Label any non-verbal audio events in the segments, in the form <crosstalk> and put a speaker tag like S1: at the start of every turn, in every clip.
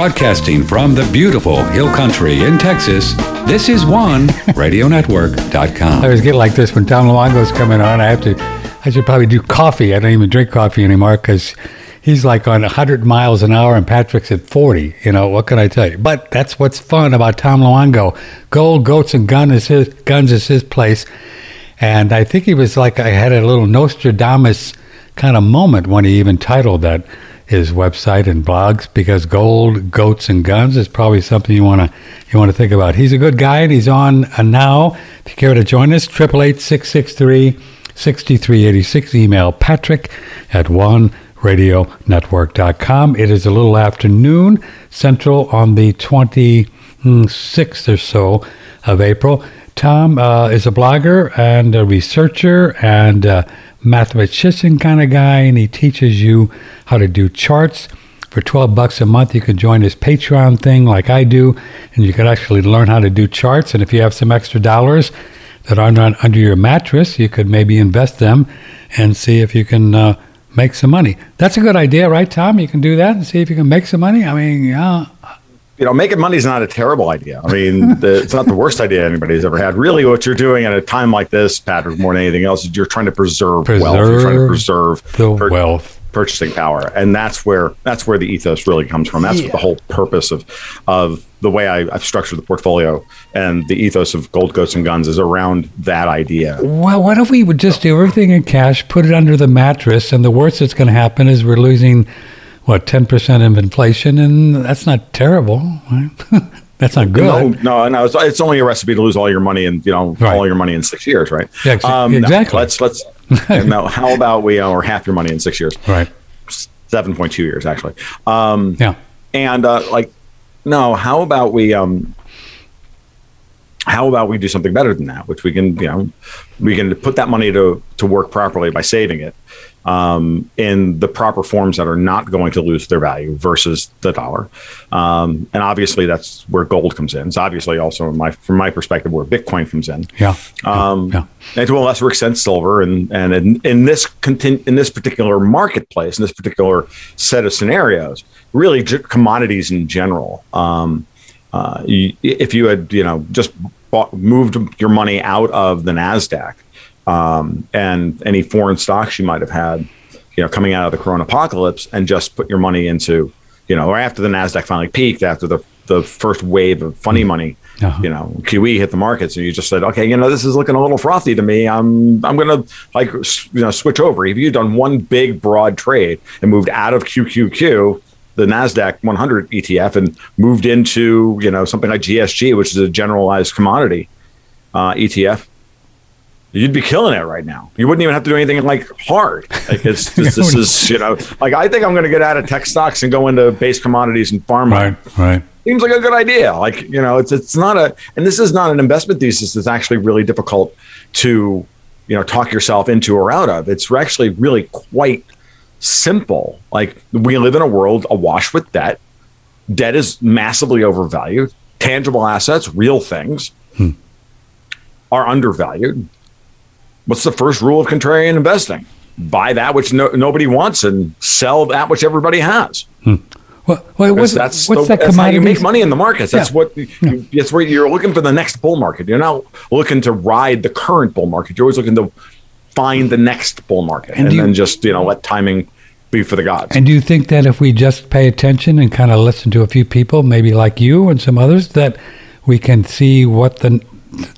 S1: Broadcasting from the beautiful Hill Country in Texas, this is one radionetwork.com.
S2: I always get like this when Tom Luongo's coming on. I have to, I should probably do coffee. I don't even drink coffee anymore because he's like on 100 miles an hour and Patrick's at 40. You know, what can I tell you? But that's what's fun about Tom Luongo. Gold, goats, and gun is his, guns is his place. And I think he was like, I had a little Nostradamus kind of moment when he even titled that his website and blogs because gold, goats, and guns is probably something you want to you want to think about. He's a good guy and he's on uh, now. If you care to join us, triple eight six six three sixty three eighty six. Email Patrick at one radio radionetwork.com. It is a little afternoon central on the 26th or so of April. Tom uh, is a blogger and a researcher and a mathematician kind of guy, and he teaches you how to do charts. For 12 bucks a month, you can join his Patreon thing like I do, and you can actually learn how to do charts. And if you have some extra dollars that aren't under your mattress, you could maybe invest them and see if you can uh, make some money. That's a good idea, right, Tom? You can do that and see if you can make some money. I mean, yeah.
S3: You know, making money is not a terrible idea. I mean, the, it's not the worst idea anybody's ever had. Really, what you're doing at a time like this, Patrick, more than anything else, is you're trying to preserve,
S2: Preserve
S3: wealth. You're trying to preserve
S2: the
S3: per-
S2: wealth.
S3: purchasing power, and that's where that's where the ethos really comes from. That's what the whole purpose of of the way I, I've structured the portfolio and the ethos of Gold Goats and Guns is around that idea.
S2: Well, what if we would just do everything in cash, put it under the mattress, and the worst that's going to happen is we're losing, what, 10% of inflation? And that's not terrible, right? <laughs> that's not good.
S3: No, no, no. It's, it's only a recipe to lose all your money and you know
S2: Right.
S3: all your money in six years, right?
S2: Yeah, ex-
S3: no,
S2: exactly.
S3: let's let's. no, how about we uh, or half your money in six years?
S2: Right.
S3: Seven point two years actually. Um,
S2: Yeah.
S3: and uh, like, no, how about we um, how about we do something better than that, which we can you know we can put that money to to work properly by saving it um, in the proper forms that are not going to lose their value versus the dollar. Um, and obviously, that's where gold comes in. It's obviously also, in my, from my perspective, where Bitcoin comes in.
S2: Yeah.
S3: Um,
S2: Yeah.
S3: And to a lesser extent, silver. And and in, in this contin- in this particular marketplace, in this particular set of scenarios, really j- commodities in general. Um, uh, you, if you had you know just bought, moved your money out of the Nasdaq um, and any foreign stocks you might have had, you know, coming out of the Corona apocalypse, and just put your money into, you know, or after the Nasdaq finally peaked, after the the first wave of funny money,
S2: Uh-huh.
S3: you know, QE hit the markets, and you just said, okay, you know, this is looking a little frothy to me. I'm I'm gonna like you know switch over. If you'd done one big broad trade and moved out of QQQ. The Nasdaq 100 ETF and moved into you know something like GSG, which is a generalized commodity uh, ETF, you'd be killing it right now. You wouldn't even have to do anything like hard. Like it's, <laughs> this, this is, you know, like I think I'm going to get out of tech stocks and go into base commodities and pharma.
S2: Right. Right.
S3: Seems like a good idea. Like, you know, it's, it's not a, and this is not an investment thesis that's actually really difficult to, you know, talk yourself into or out of. It's actually really quite simple. Like we live in a world awash with debt. Debt is massively overvalued. Tangible assets, real things, hmm. are undervalued. What's the first rule of contrarian investing? Buy that which no, nobody wants and sell that which everybody has. Hmm.
S2: Well, wait, what's,
S3: that's
S2: what's
S3: the-
S2: that
S3: that's how you make money in the markets. That's
S2: Yeah.
S3: what you, that's where you're looking for the next bull market. You're not looking to ride the current bull market. You're always looking to find the next bull market
S2: And
S3: and,
S2: you-
S3: then just you know let timing be for the gods.
S2: And do you think that if we just pay attention and kind of listen to a few people, maybe like you and some others, that we can see what the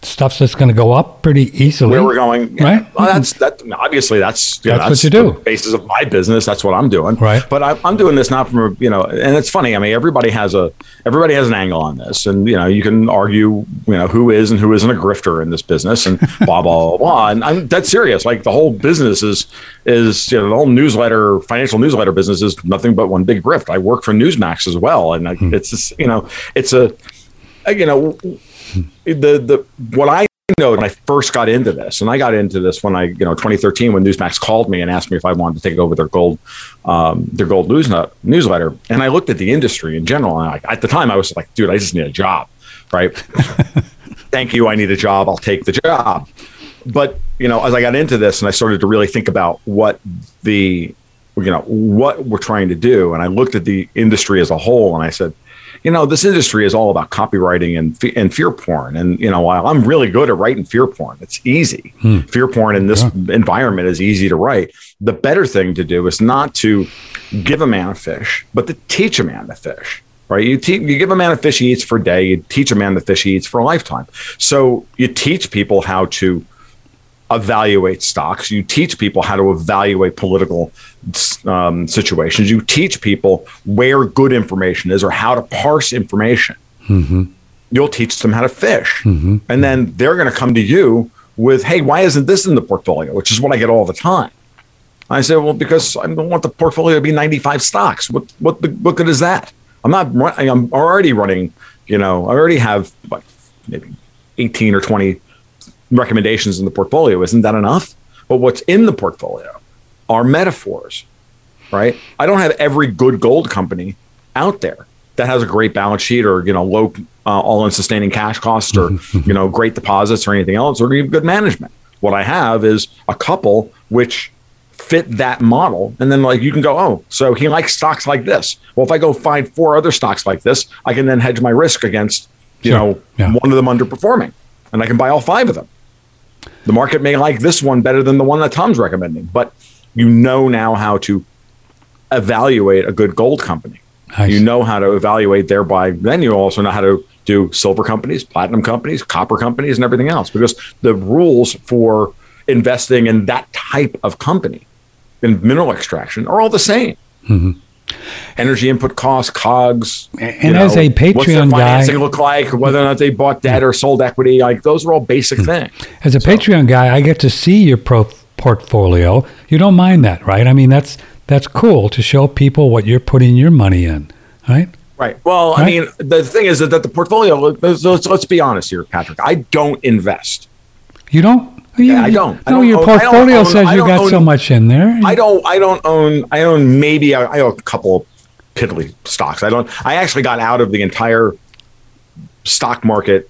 S2: stuff that's going to go up pretty easily?
S3: where we're going, yeah.
S2: right?
S3: Well, that's that. Obviously, that's you know,
S2: That's what you do.
S3: The basis of my business. That's what I'm doing.
S2: Right.
S3: But I, I'm doing this not from a you know, and it's funny. I mean, everybody has a everybody has an angle on this, and you know, you can argue you know who is and who isn't a grifter in this business, and <laughs> blah blah blah. blah. And I'm dead serious. Like the whole business is is you know the whole newsletter, financial newsletter business is nothing but one big grift. I work for Newsmax as well, and I,
S2: Hmm.
S3: it's just, you know, it's a you know <laughs> the the what I know when I first got into this, and I got into this when I, you know, 2013 when Newsmax called me and asked me if I wanted to take over their gold, um, their gold news newsletter, and I looked at the industry in general, and I, at the time I was like, dude, I just need a job, right? <laughs> Thank you, I need a job, I'll take the job. But you know, as I got into this and I started to really think about what the, you know, what we're trying to do, and I looked at the industry as a whole, and I said, you know, this industry is all about copywriting and fe- and fear porn. And you know, while I'm really good at writing fear porn, it's easy. Hmm. Fear porn in this environment is easy to write. The better thing to do is not to give a man a fish, but to teach a man to fish. Right? You te- you give a man a fish he eats for a day. You teach a man the fish he eats for a lifetime. So you teach people how to evaluate stocks. You teach people how to evaluate political um, situations. You teach people where good information is or how to parse information. You'll teach them how to fish. And then they're going to come to you with, hey, why isn't this in the portfolio? Which is what I get all the time. I say, well, because I don't want the portfolio to be 95 stocks. What what what good is that? I'm not. I'm already running. You know, I already have like maybe 18 or 20 recommendations in the portfolio. Isn't that enough? But what's in the portfolio are metaphors, right? I don't have every good gold company out there that has a great balance sheet or you know low uh, all-in sustaining cash costs or <laughs> you know great deposits or anything else or even good management. What I have is a couple which fit that model and then like you can go oh so he likes stocks like this well if i go find four other stocks like this i can then hedge my risk against you
S2: Sure.
S3: know
S2: Yeah.
S3: one of them underperforming and i can buy all five of them the market may like this one better than the one that tom's recommending but you know now how to evaluate a good gold company.
S2: I
S3: you know how to evaluate thereby then you also know how to do silver companies platinum companies copper companies and everything else because the rules for investing in that type of company in mineral extraction are all the same mm-hmm. Energy input costs cogs
S2: And as a Patreon
S3: what's their
S2: Patreon guy-
S3: financing look like whether or not they bought debt or sold equity like those are all basic
S2: Hmm.
S3: things
S2: As a Patreon guy, I get to see your pro- portfolio. You don't mind that, right? I mean, that's that's cool to show people what you're putting your money in, right?
S3: Right. Well, I mean, the thing is that, that the portfolio. Let's let's be honest here, Patrick. I don't invest.
S2: You don't. You,
S3: I don't. I
S2: No,
S3: don't
S2: your
S3: own-
S2: portfolio
S3: own-
S2: says you got so much in there.
S3: I don't. I don't own. I own maybe. I, I own a couple piddly stocks. I don't. I actually got out of the entire stock market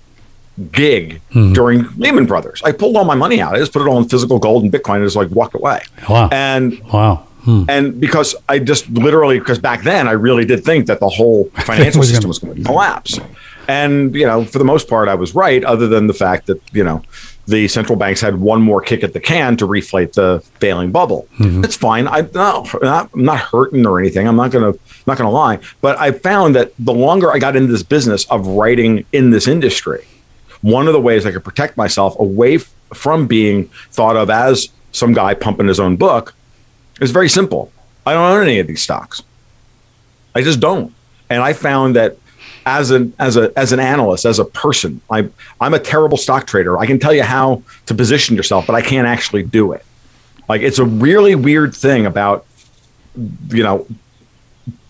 S3: gig
S2: Hmm.
S3: during Lehman Brothers. I pulled all my money out. I just put it all in physical gold and Bitcoin and just like walked away.
S2: Wow.
S3: And
S2: Wow. Hmm.
S3: and because I just literally because back then I really did think that the whole <laughs> financial
S2: was gonna-
S3: system was going to collapse, and you know for the most part I was right, other than the fact that you know the central banks had one more kick at the can to reflate the failing bubble. Mm-hmm. It's fine. I no, not, I'm not hurting or anything. I'm not gonna not gonna lie, but I found that the longer I got into this business of writing in this industry, one of the ways I could protect myself away f- from being thought of as some guy pumping his own book is very simple. I don't own any of these stocks. I just don't. And I found that as an as a as an analyst, as a person, I I'm a terrible stock trader. I can tell you how to position yourself, but I can't actually do it. Like it's a really weird thing about you know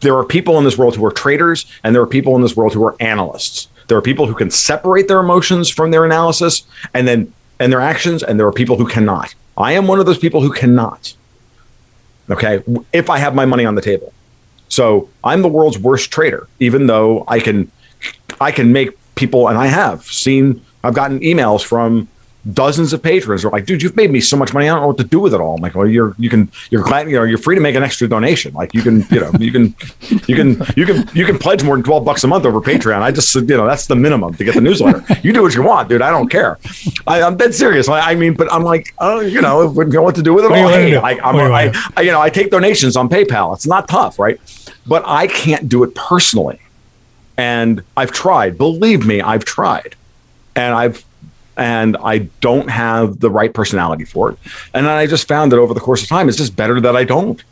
S3: there are people in this world who are traders and there are people in this world who are analysts. There are people who can separate their emotions from their analysis and then and their actions and there are people who cannot. I am one of those people who cannot. Okay? If I have my money on the table. So, I'm the world's worst trader even though I can I can make people and I have seen I've gotten emails from dozens of patrons. They're like, dude, you've made me so much money. I don't know what to do with it all. I'm like, well, you're you can you're glad you know you're free to make an extra donation. Like you can you know you can you can you can you can pledge more than twelve bucks a month over Patreon. I just you know that's the minimum to get the newsletter. You do what you want, dude. I don't care. I, I'm dead serious. I, I mean, but I'm like, oh, you know, know what to do with it all. Hey. I, I'm, I, I you know I take donations on PayPal. It's not tough, right? But I can't do it personally. And I've tried. Believe me, I've tried. And I've and I don't have the right personality for it. And then I just found that over the course of time, it's just better that I don't.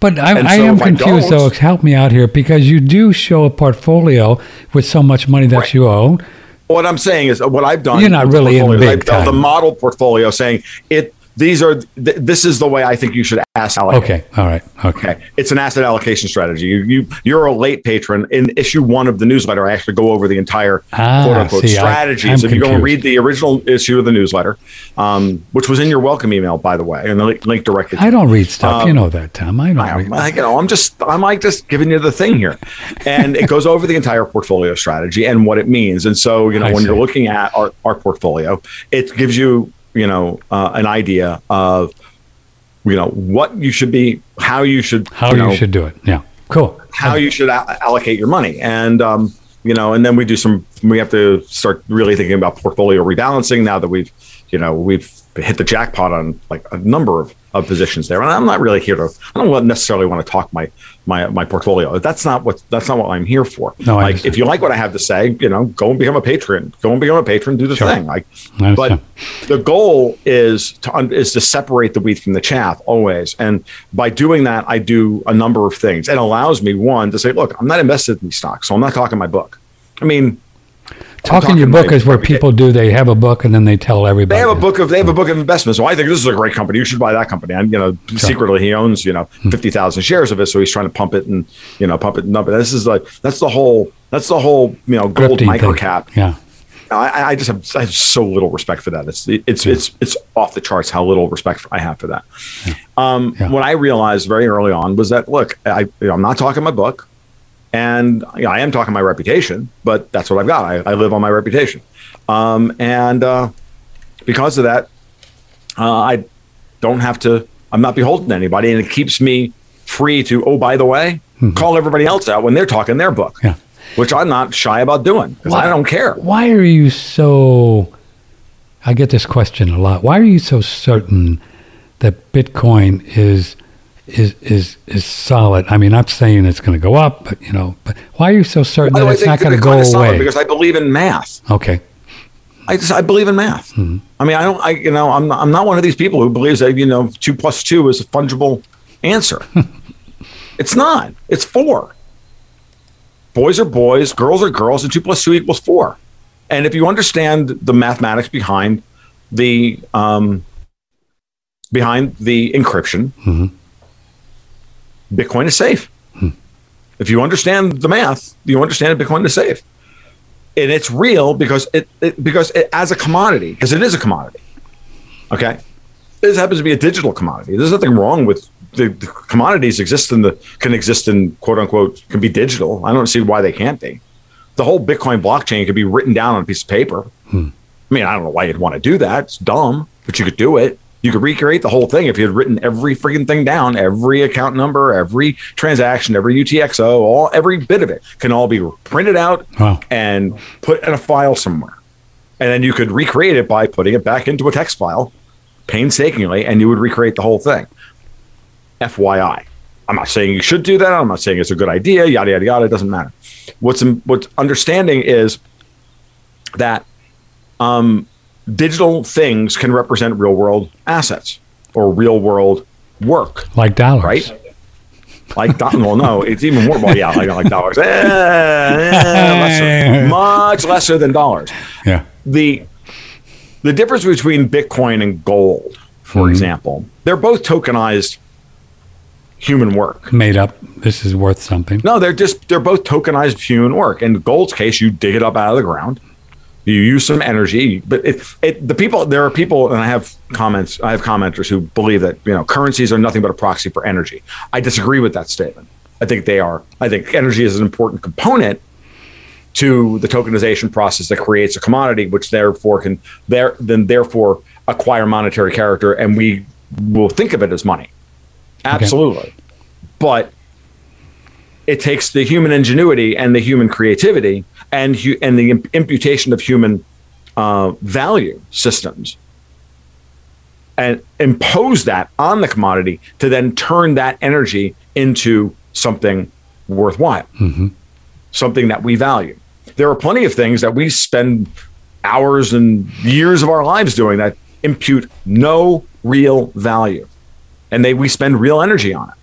S2: But I, I
S3: so
S2: am confused, though. Help me out here because you do show a portfolio with so much money that
S3: Right.
S2: you own.
S3: What I'm saying is uh, what I've done.
S2: You're not really in big
S3: I've
S2: time.
S3: a model portfolio saying it. These are th- this is the way I think you should ask allocate.
S2: Okay. All right. Okay.
S3: Okay, it's an asset allocation strategy. You you you're a late patron. In issue one of the newsletter, I actually go over the entire
S2: Ah,
S3: quote unquote
S2: see,
S3: strategies.
S2: I'm
S3: if you go and read the original issue of the newsletter, um, which was in your welcome email, by the way, and the link, link directed. to
S2: I don't read stuff.
S3: Um,
S2: you know that, Tom. I don't
S3: I,
S2: read.
S3: I- you know, I'm just, I'm like just giving you the thing here, and it goes over the entire portfolio strategy and what it means. And so, you know,
S2: I
S3: when
S2: see.
S3: you're looking at our, our portfolio, it gives you, you know, uh, an idea of, you know, what you should be, how you should,
S2: How
S3: you,
S2: you, should do it. Yeah. Cool.
S3: how you should a- allocate your money. And, um, you know, and then we do some, we have to start really thinking about portfolio rebalancing now that we've, you know, we've hit the jackpot on like a number of, of positions there. And I'm not really here to, I don't necessarily want to talk my, my, my portfolio. That's not what, that's not what I'm here for.
S2: No,
S3: like, if you like what I have to say, you know, go and become a patron, go and become a patron, do the
S2: Sure.
S3: thing. Like, but the goal is to is to separate the wheat from the chaff always and by doing that i do a number of things it allows me one to say look i'm not invested in these stocks so i'm not talking my book i mean
S2: Talking your book is where people do. They have a book and then they tell everybody.
S3: they have a book of they have a book of investments so i think this is a great company you should buy that company and you know secretly he owns you know
S2: Hmm.
S3: 50000 shares of it so he's trying to pump it and you know pump it and up it this is like that's the whole that's the whole you know gold micro cap
S2: Yeah.
S3: I, I just have, I have so little respect for that. It's it's it's it's off the charts how little respect I have for that. Um,
S2: Yeah.
S3: What I realized very early on was that look, I, you know, I'm not talking my book, and you know, I am talking my reputation, but that's what I've got. I, I live on my reputation, um, and uh, because of that, uh, I don't have to. I'm not beholden to anybody, and it keeps me free to. Oh, by the way, call everybody else out when they're talking their book,
S2: Mm-hmm. Yeah.
S3: which I'm not shy about doing because I don't care.
S2: Why are you so? I get this question a lot. Why are you so certain that Bitcoin is is is is solid? I mean, I'm saying it's going to go up, but you know, but why are you so certain that it's not going to go away?
S3: Because I believe in math.
S2: Okay.
S3: I just I believe in math.
S2: Mm-hmm.
S3: I mean, I don't. I you know, I'm not, I'm not one of these people who believes that you know two plus two is a fungible answer. <laughs> it's not. It's four. Boys are boys, girls are girls, and two plus two equals four. And if you understand the mathematics behind the um, behind the encryption, Bitcoin is safe. Hmm. If you understand the math, you understand Bitcoin is safe. And it's real because it, it because it, as a commodity because it is a commodity okay? This happens to be a digital commodity. There's nothing wrong with the, the commodities exist in the can exist in quote unquote can be digital. I don't see why they can't be. The whole bitcoin blockchain could be written down on a piece of paper. Hmm. I mean i don't know why you'd want to do that. It's dumb but you could do it you could recreate the whole thing if you had written every freaking thing down every account number every transaction every utxo all every bit of it can all be printed out
S2: Wow.
S3: and put in a file somewhere. And then you could recreate it by putting it back into a text file painstakingly, and you would recreate the whole thing. FYI. I'm not saying you should do that. I'm not saying it's a good idea, yada, yada, yada. It doesn't matter. What's, what's understanding is that um, digital things can represent real world assets or real world work
S2: Like dollars.
S3: right? Like, do- well, no, it's even more. Well, yeah, like, like dollars, Eh, eh, lesser, <laughs> much lesser than dollars.
S2: Yeah.
S3: The the difference between Bitcoin and gold, for example, they're both tokenized human work.
S2: Made up. This is worth something.
S3: No, they're just they're both tokenized human work. In gold's case, you dig it up out of the ground, you use some energy, but it, it the people there are people, and I have comments, I have commenters who believe that you know currencies are nothing but a proxy for energy. I disagree with that statement. I think they are. I think energy is an important component to the tokenization process that creates a commodity, which therefore can there then therefore acquire monetary character, and we will think of it as money. Absolutely, but it takes the human ingenuity and the human creativity and hu- and the imputation of human uh, value systems and impose that on the commodity to then turn that energy into something worthwhile, something that we value. There are plenty of things that we spend hours and years of our lives doing that impute no real value, and they we spend real energy on it.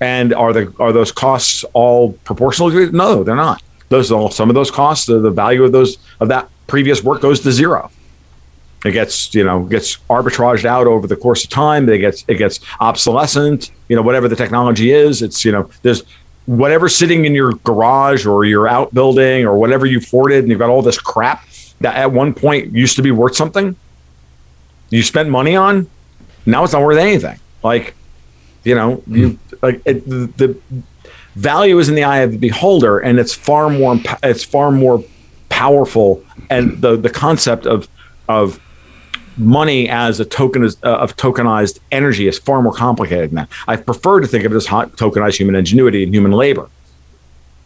S3: And are the are those costs all proportional? No, they're not. Those all some of those costs, the, the value of those of that previous work goes to zero. It gets you know gets arbitraged out over the course of time. It gets it gets obsolescent. You know whatever the technology is, it's you know there's whatever sitting in your garage or your outbuilding or whatever you've hoarded, and you've got all this crap that at one point used to be worth something. You spent money on, now it's not worth anything. Like you know you hmm. like it, the, the value is in the eye of the beholder and it's far more it's far more powerful and the the concept of of money as a token uh, of tokenized energy is far more complicated than that. I prefer to think of it as tokenized human ingenuity and human labor,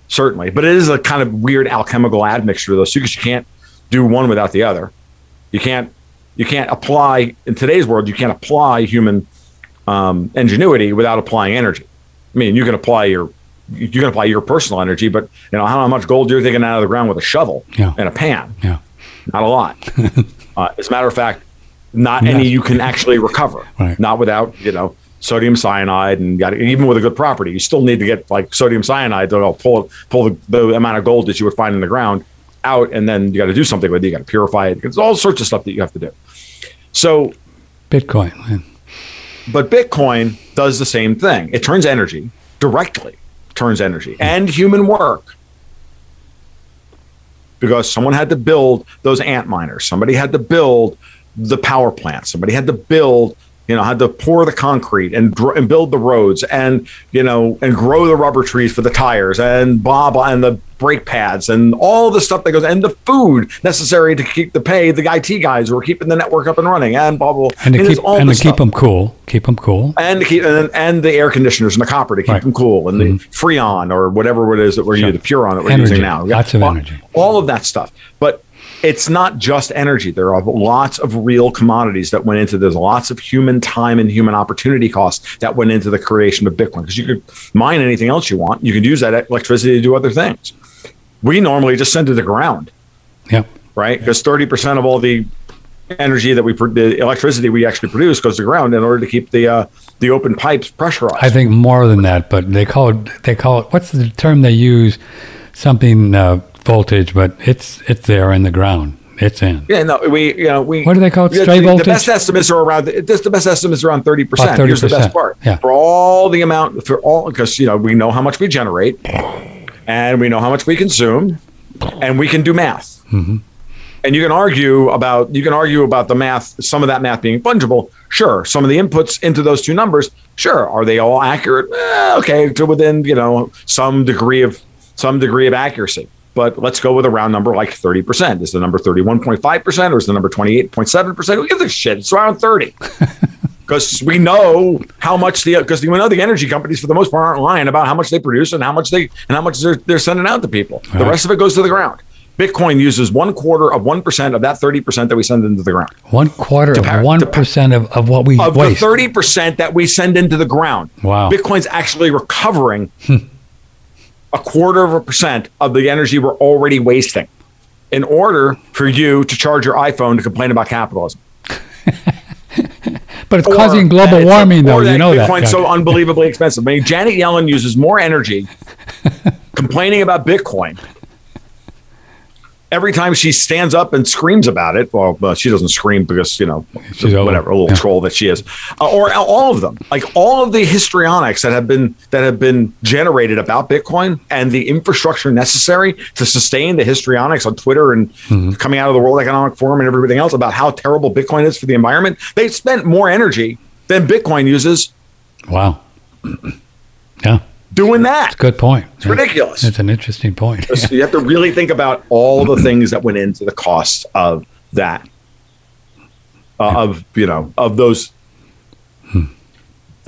S3: certainly. But it is a kind of weird alchemical admixture of those two because you can't do one without the other. You can't you can't apply in today's world. You can't apply human um, ingenuity without applying energy. I mean, you can apply your you can apply your personal energy, but you know how much gold you're digging out of the ground with a shovel
S2: yeah.
S3: and a pan.
S2: Yeah,
S3: not a lot. <laughs> uh, as a matter of fact, not any you can actually recover.
S2: Right.
S3: Not without you know sodium cyanide and got even with a good property, you still need to get like sodium cyanide to pull pull the, the amount of gold that you would find in the ground out, and then you got to do something with it. You got to purify it. It's all sorts of stuff that you have to do. So,
S2: Bitcoin. Man.
S3: But Bitcoin does the same thing. It turns energy directly, turns energy mm. and human work. Because someone had to build those Antminers. Somebody had to build the power plant. Somebody had to build you know, had to pour the concrete and and build the roads and you know and grow the rubber trees for the tires and blah blah and the brake pads and all the stuff that goes and the food necessary to keep the pay the IT guys who are keeping the network up and running and blah blah.
S2: And to keep and to keep them cool, keep them cool,
S3: and to keep and, and the air conditioners and the copper to keep right. them cool and mm-hmm. the Freon or whatever it is that we're sure. using the Puron that we're
S2: energy.
S3: using now.
S2: Lots of energy.
S3: All of that stuff, but it's not just energy. There are lots of real commodities that went into. There's lots of human time and human opportunity costs that went into the creation of Bitcoin. Because you could mine anything else you want. You could use that electricity to do other things. We normally just send it to the ground.
S2: Yep.
S3: Right. Because thirty percent of all the energy that we the electricity we actually produce goes to ground in order to keep the uh, the open pipes pressurized.
S2: I think more than that, but they call it they call it what's the term they use? Something uh, voltage, but it's it's there in the ground. It's in.
S3: Yeah, no, we you know we.
S2: What do they call it? Stray
S3: the,
S2: voltage.
S3: The best estimates are around. This the best estimates are around thirty percent. Here's the best part.
S2: Yeah.
S3: For all the amount for all because you know we know how much we generate, and we know how much we consume, and we can do math.
S2: Mm-hmm.
S3: And you can argue about you can argue about the math. Some of that math being fungible. Sure. Some of the inputs into those two numbers. Sure. Are they all accurate? Eh, okay, to within you know some degree of some degree of accuracy but let's go with a round number like 30%. Is the number 31.5% or is the number 28.7%? Who gives a shit? It's around 30. <laughs> Because we know how much the because we know the energy companies for the most part aren't lying about how much they produce and how much they and how much they're, they're sending out to people. The rest of it goes to the ground. Bitcoin uses one quarter of one percent of that thirty percent that we send into the ground.
S2: One quarter of one percent of, of what we
S3: of
S2: waste.
S3: the thirty percent that we send into the ground.
S2: Wow.
S3: Bitcoin's actually recovering hmm. A quarter of a percent of the energy we're already wasting in order for you to charge your iPhone to complain about capitalism. <laughs>
S2: but it's or causing global warming, though. You know
S3: Bitcoin's that. so unbelievably expensive. I mean, Janet Yellen uses more energy <laughs> complaining about Bitcoin every time she stands up and screams about it, well, uh, she doesn't scream because you know She's whatever, a little yeah. troll that she is, uh, or all of them, like all of the histrionics that have been that have been generated about Bitcoin and the infrastructure necessary to sustain the histrionics on Twitter and mm-hmm. coming out of the World Economic Forum and everything else about how terrible Bitcoin is for the environment. They spent more energy than Bitcoin uses.
S2: Wow. <clears throat> yeah
S3: doing that.
S2: It's a good point.
S3: It's ridiculous.
S2: It's an interesting point.
S3: So you have to really think about all the things that went into the cost of that, uh, of you know, of those. Hmm.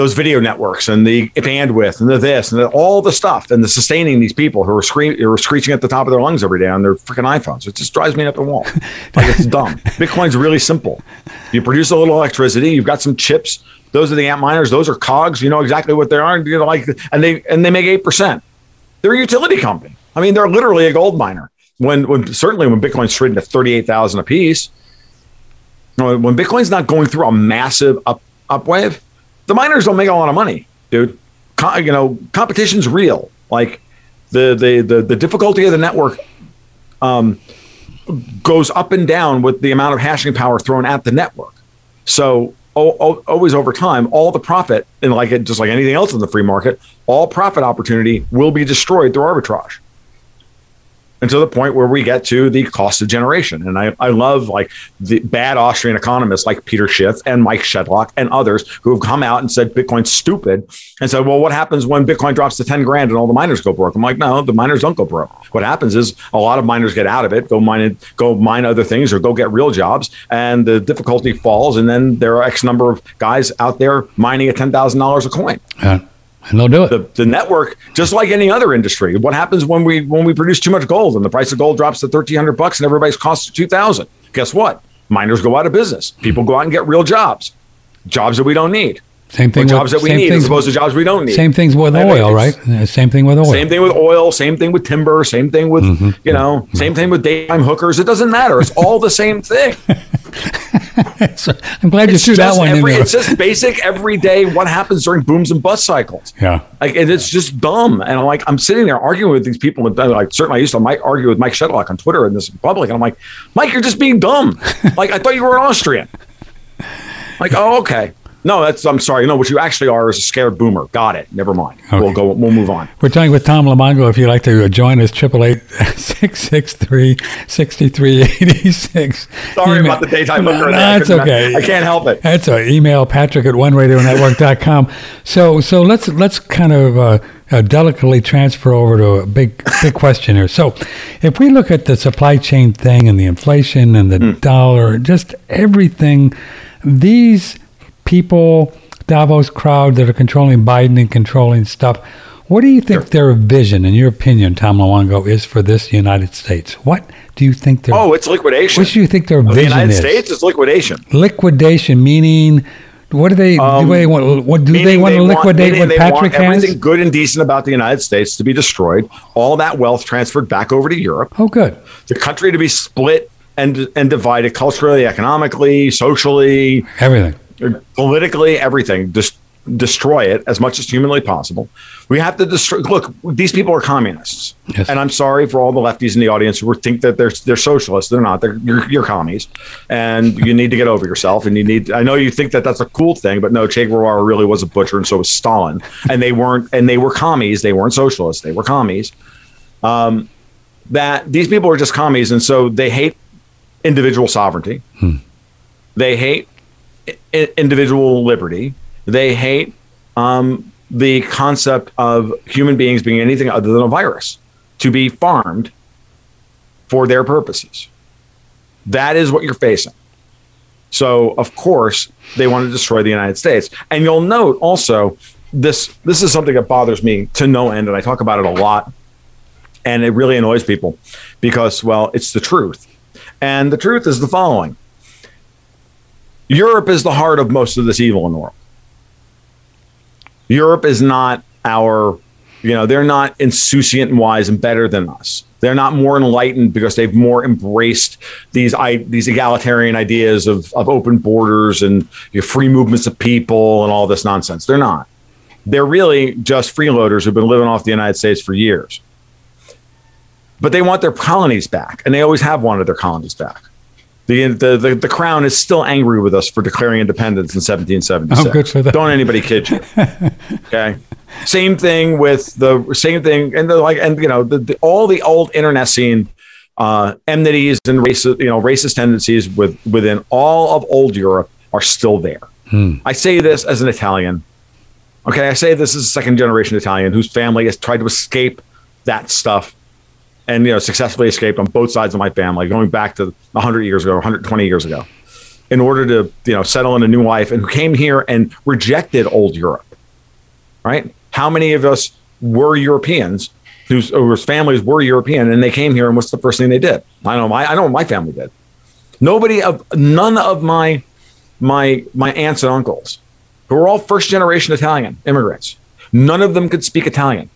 S3: Those video networks and the bandwidth and the this and the, all the stuff and the sustaining these people who are, scream, who are screeching at the top of their lungs every day on their freaking iPhones. It just drives me up the wall. <laughs> Like it's dumb. Bitcoin's really simple. You produce a little electricity. You've got some chips those are the Antminers. Those are cogs. You know exactly what they are. You know, like, and they and they make eight percent. They're a utility company. I mean, they're literally a gold miner. When, when certainly when Bitcoin's trading at thirty eight thousand a piece, when Bitcoin's not going through a massive up upwave, the miners don't make a lot of money, dude. you know, competition's real. Like the the the, the difficulty of the network um, goes up and down with the amount of hashing power thrown at the network. So always over time, all the profit, and like it, just like anything else in the free market, all profit opportunity will be destroyed through arbitrage. To the point where we get to the cost of generation. And I, I love like the bad Austrian economists like Peter Schiff and Mike Shedlock and others who have come out and said Bitcoin's stupid and said, well, what happens when Bitcoin drops to 10 grand and all the miners go broke? I'm like, no, the miners don't go broke. What happens is a lot of miners get out of it, go mine go mine other things or go get real jobs and the difficulty falls. And then there are X number of guys out there mining at $10,000 a coin.
S2: Yeah. And they'll do it.
S3: The, the network, just like any other industry, what happens when we when we produce too much gold and the price of gold drops to thirteen hundred bucks and everybody's costs two thousand? Guess what? Miners go out of business. People go out and get real jobs, jobs that we don't need.
S2: Same thing.
S3: Or jobs
S2: with,
S3: that we need as opposed to jobs we don't need.
S2: Same things with
S3: I mean,
S2: oil, right? Same thing with oil.
S3: Same thing with oil. Same thing with timber. Same thing with
S2: Mm-hmm.
S3: you know. Same thing with daytime hookers. It doesn't matter. It's all the same thing. <laughs>
S2: So, I'm glad you
S3: It's
S2: threw that one in there.
S3: It's just basic everyday. What happens during booms and bust cycles?
S2: yeah.
S3: Like and it's just dumb. And I'm like, I'm sitting there arguing with these people. And like, certainly, I used to Mike, argue with Mike Shedlock on Twitter in this public. And I'm like, Mike, you're just being dumb. <laughs> like, I thought you were an Austrian. Like, oh, okay. No, that's. I'm sorry. No, what you actually are is a scared boomer. Got it. Never mind. We'll go. We'll move on.
S2: We're talking with Tom Luongo. If you'd like to join us, 888-663-6386.
S3: Sorry
S2: Email-
S3: about the daytime
S2: No,
S3: hooker.
S2: no,
S3: there. I
S2: That's okay.
S3: I can't help it.
S2: That's a email Patrick at one oneradionetwork.com. So so let's let's kind of uh, uh, delicately transfer over to a big big question here. So if we look at the supply chain thing and the inflation and the
S3: Hmm.
S2: dollar, just everything, these people, Davos crowd that are controlling Biden and controlling stuff. What do you think their vision, in your opinion, Tom Luongo, is for this United States? What do you think their
S3: Oh, it's liquidation.
S2: what do you think their
S3: Of the
S2: vision
S3: United
S2: is?
S3: States is liquidation.
S2: liquidation meaning what do they
S3: Um,
S2: do they want what do they want to liquidate
S3: meaning
S2: what
S3: they
S2: Patrick
S3: want everything
S2: has?
S3: good and decent about the United States to be destroyed. All that wealth transferred back over to Europe.
S2: Oh good.
S3: the country to be split and and divided culturally, economically, socially,
S2: Everything.
S3: Politically, everything. Just destroy it as much as humanly possible. We have to destroy. Look, these people are communists,
S2: Yes.
S3: and I'm sorry for all the lefties in the audience who think that they're they're socialists. They're not. They're you're, you're commies, and you need to get over yourself. And you need. I know you think that that's a cool thing, but no, Che Guevara really was a butcher, and so was Stalin. And they weren't. And they were commies. They weren't socialists. They were commies. Um, that these people are just commies, and so they hate individual sovereignty. They hate individual liberty. They hate um, the concept of human beings being anything other than a virus to be farmed for their purposes. That is what you're facing. So, of course, they want to destroy the United States. And you'll note also this this is something that bothers me to no end, and I talk about it a lot. And it really annoys people because, well, it's the truth. And the truth is the following Europe is the heart of most of this evil in the world. Europe is not our, you know, they're not insouciant and wise and better than us. They're not more enlightened because they've more embraced these I, these egalitarian ideas of, of open borders and free movements of people and all this nonsense. They're not. They're really just freeloaders who've been living off the United States for years. But they want their colonies back, and they always have wanted their colonies back. The, the, the, the crown is still angry with us for declaring independence in 1776.
S2: Oh, good for them.
S3: Don't anybody kid you. okay. Same thing with the same thing, and the, like, and you know, the, the, all the old internecine uh, enmities and racist, you know, racist tendencies with within all of old Europe are still there. I say this as an Italian. Okay, I say this as a second generation Italian whose family has tried to escape that stuff and you know successfully escaped on both sides of my family going back to 100 years ago 120 years ago in order to you know settle in a new life and who came here and rejected old europe right? How many of us were europeans whose, whose families were european and they came here and what's the first thing they did? I know my i know what my family did. Nobody of none of my my my aunts and uncles who were all first generation italian immigrants none of them could speak italian.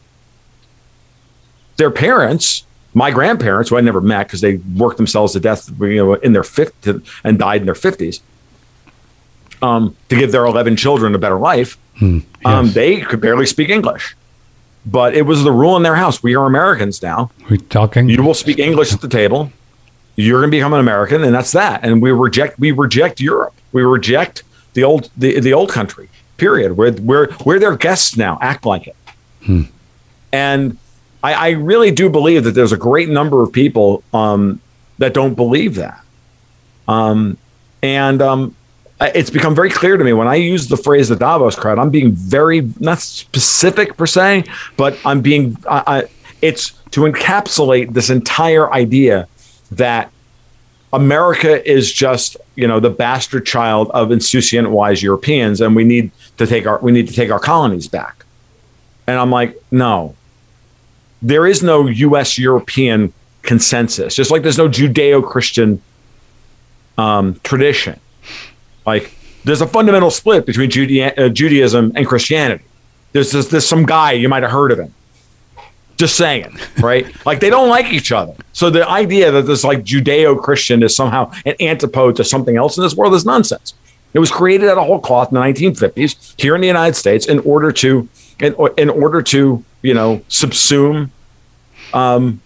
S3: Their parents my grandparents, who I never met because they worked themselves to death, you know, in their fifth and died in their fifties, um, to give their eleven children a better life. um,
S2: yes.
S3: they could barely speak English, but it was the rule in their house. We are Americans now.
S2: We talking?
S3: You will speak English at the table. You're going to become an American, and that's that. And we reject we reject Europe. We reject the old the, the old country. Period. We're we're we're their guests now. Act like it. And I, I really do believe that there's a great number of people um, that don't believe that. Um, and um, it's become very clear to me when I use the phrase the Davos crowd, I'm being very, not specific per se, but I'm being, I, I, it's to encapsulate this entire idea that America is just, you know, the bastard child of insouciant wise Europeans, and we need to take our we need to take our colonies back. And I'm like, no, there is no U.S. European consensus. Just like there's no Judeo Christian um, tradition. Like there's a fundamental split between Judea- uh, Judaism and Christianity. There's, there's some guy you might have heard of him. Just saying, right? <laughs> like they don't like each other. So the idea that this like Judeo Christian is somehow an antipode to something else in this world is nonsense. It was created out of whole cloth in the 1950s here in the United States in order to in, in order to you know subsume um,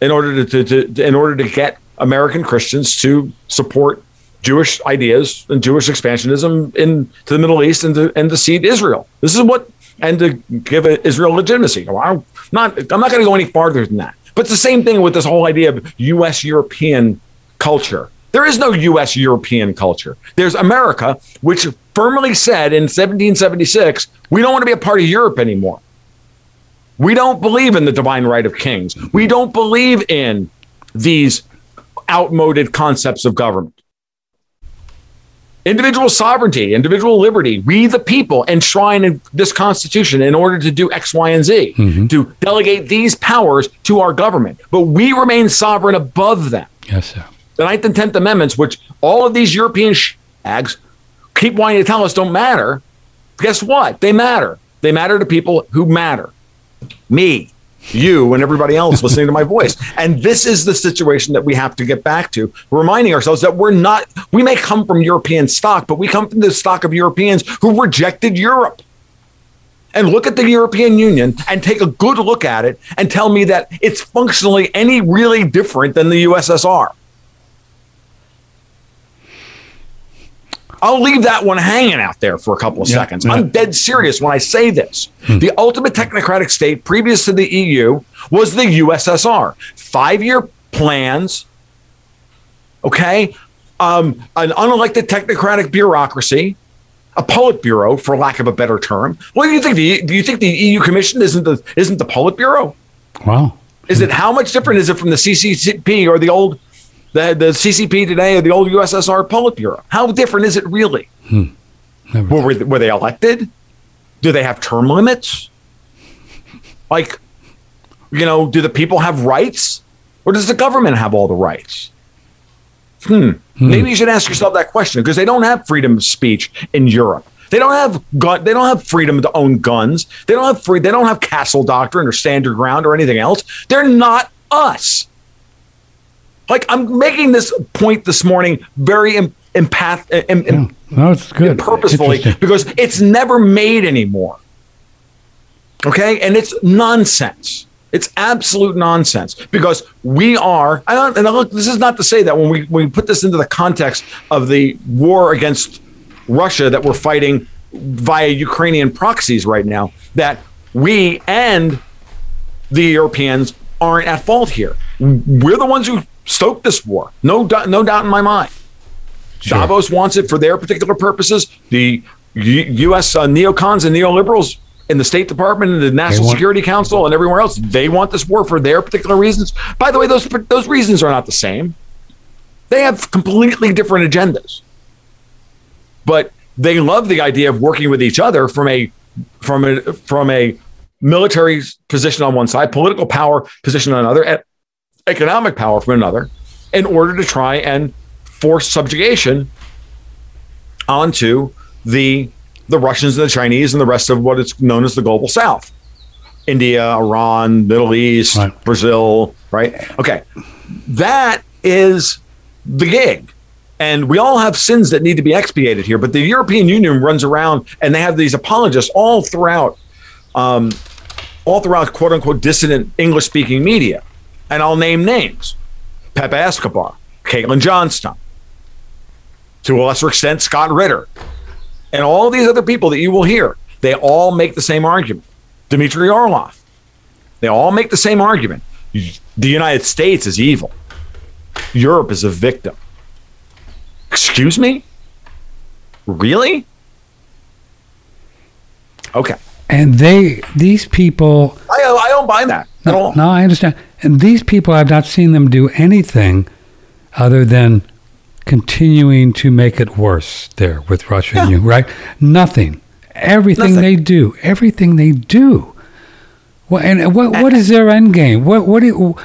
S3: in order to, to, to, in order to get American Christians to support Jewish ideas and Jewish expansionism into the Middle East and to, and to seed Israel. This is what and to give Israel legitimacy. I'm not I'm not going to go any farther than that. But it's the same thing with this whole idea of U.S. European culture. There is no U.S. European culture. There's America, which firmly said in 1776, we don't want to be a part of Europe anymore. We don't believe in the divine right of kings. We don't believe in these outmoded concepts of government. Individual sovereignty, individual liberty, we the people enshrine in this constitution in order to do X, Y, and Z, mm-hmm. to delegate these powers to our government. But we remain sovereign above them.
S2: Yes, sir.
S3: The Ninth and Tenth Amendments, which all of these European shags keep wanting to tell us don't matter, guess what? They matter. They matter to people who matter me, you, and everybody else listening to my voice. And this is the situation that we have to get back to, reminding ourselves that we're not, we may come from European stock, but we come from the stock of Europeans who rejected Europe. And look at the European Union and take a good look at it and tell me that it's functionally any really different than the USSR. I'll leave that one hanging out there for a couple of yeah, seconds. Yeah. I'm dead serious when I say this. Hmm. The ultimate technocratic state previous to the EU was the USSR. Five year plans, okay? Um, an unelected technocratic bureaucracy, a Politburo, for lack of a better term. What do you think? Do you, do you think the EU Commission isn't the isn't the Politburo?
S2: Wow.
S3: Is it how much different is it from the CCP or the old the, the CCP today or the old USSR Politburo. How different is it really? Hmm. Were, were they elected? Do they have term limits? Like, you know, do the people have rights? Or does the government have all the rights? Hmm. hmm. Maybe you should ask yourself that question because they don't have freedom of speech in Europe. They don't have gun. They don't have freedom to own guns. They don't have free. They don't have castle doctrine or stand your ground or anything else. They're not us. Like I'm making this point this morning very empath, em,
S2: yeah. no, it's good.
S3: purposefully because it's never made anymore. Okay, and it's nonsense. It's absolute nonsense because we are. I don't, and look, this is not to say that when we when we put this into the context of the war against Russia that we're fighting via Ukrainian proxies right now, that we and the Europeans aren't at fault here. We're the ones who stoked this war. No, no doubt in my mind. Sure. Davos wants it for their particular purposes. The U- U.S. Uh, neocons and neoliberals in the State Department and the National want- Security Council and everywhere else, they want this war for their particular reasons. By the way, those those reasons are not the same. They have completely different agendas. But they love the idea of working with each other from a from a from a military position on one side, political power position on another, economic power from another in order to try and force subjugation onto the the Russians and the Chinese and the rest of what is known as the global south. India, Iran, Middle East, right. Brazil, right? Okay. That is the gig. And we all have sins that need to be expiated here, but the European Union runs around and they have these apologists all throughout um, all throughout quote unquote dissident English speaking media and I'll name names Pepe Escobar, Caitlin Johnstone, to a lesser extent, Scott Ritter, and all these other people that you will hear. They all make the same argument. Dmitry Orlov, They all make the same argument. The United States is evil. Europe is a victim. Excuse me? Really? Okay.
S2: And they, these people.
S3: I, I don't buy that at all.
S2: No, I understand. And these people, I've not seen them do anything other than continuing to make it worse there with Russia
S3: Yeah.
S2: and you, right? Nothing. Everything
S3: Nothing.
S2: they do, everything they do. Well, and what uh, what is their end game? What what do, <laughs>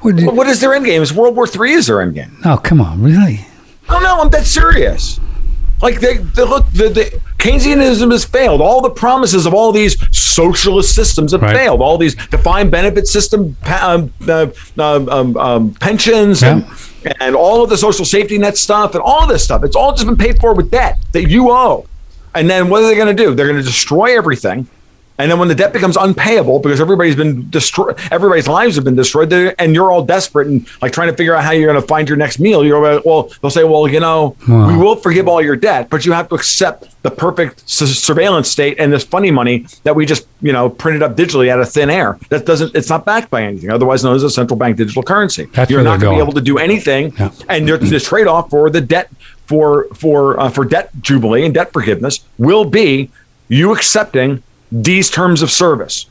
S2: what do,
S3: what is their end game? Is World War III is their end game?
S2: Oh, come on, really?
S3: Oh no, I'm that serious. Like they, they look, the, the Keynesianism has failed. All the promises of all these socialist systems have
S2: Right.
S3: failed. All these defined benefit system, um, uh, um, um, um, pensions, and and all of the social safety net stuff, and all this stuff. It's all just been paid for with debt that you owe. And then what are they going to do? They're going to destroy everything. And then when the debt becomes unpayable because everybody's been destroyed, everybody's lives have been destroyed, and you're all desperate and like trying to figure out how you're going to find your next meal. You're like, well, they'll say, well, you know,
S2: Wow.
S3: we will forgive all your debt, but you have to accept the perfect su- surveillance state and this funny money that we just, you know, printed up digitally out of thin air. That doesn't, it's not backed by anything, otherwise known as a central bank digital currency.
S2: That's
S3: you're not going to be able to do anything,
S2: Yeah.
S3: and your- the trade off for the debt for for uh, for debt jubilee and debt forgiveness will be you accepting these terms of service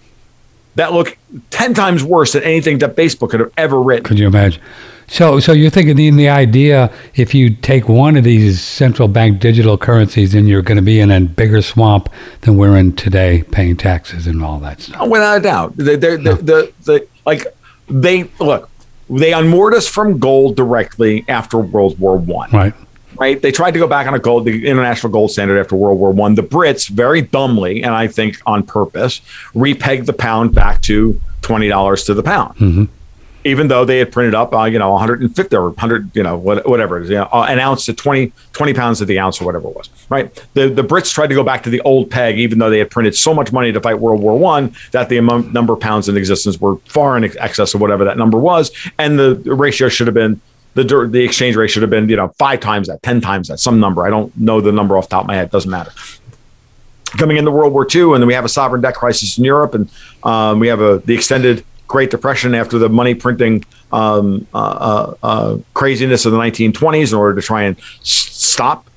S3: that look 10 times worse than anything that Facebook could have ever written.
S2: Could you imagine? So, so you're thinking in the idea if you take one of these central bank digital currencies, then you're going to be in a bigger swamp than we're in today, paying taxes and all that stuff.
S3: Oh, without a doubt. The, the, the, the, the, like, they, look, they unmoored us from gold directly after World War One.
S2: Right.
S3: Right? They tried to go back on a gold, the international gold standard after World War One. The Brits, very dumbly, and I think on purpose, repegged the pound back to twenty dollars to the pound, even though they had printed up, uh, you know, 150 or 100, you know, what, whatever it is, you know, uh, an ounce to 20, 20 pounds to the ounce or whatever it was, right? The the Brits tried to go back to the old peg, even though they had printed so much money to fight World War One that the amount, number of pounds in existence were far in excess of whatever that number was, and the ratio should have been the the exchange rate should have been you know five times that, ten times that, some number. I don't know the number off the top of my head. Doesn't matter. Coming into World War II, and then we have a sovereign debt crisis in Europe, and um, we have a the extended Great Depression after the money printing um, uh, uh, uh, craziness of the 1920s in order to try and stop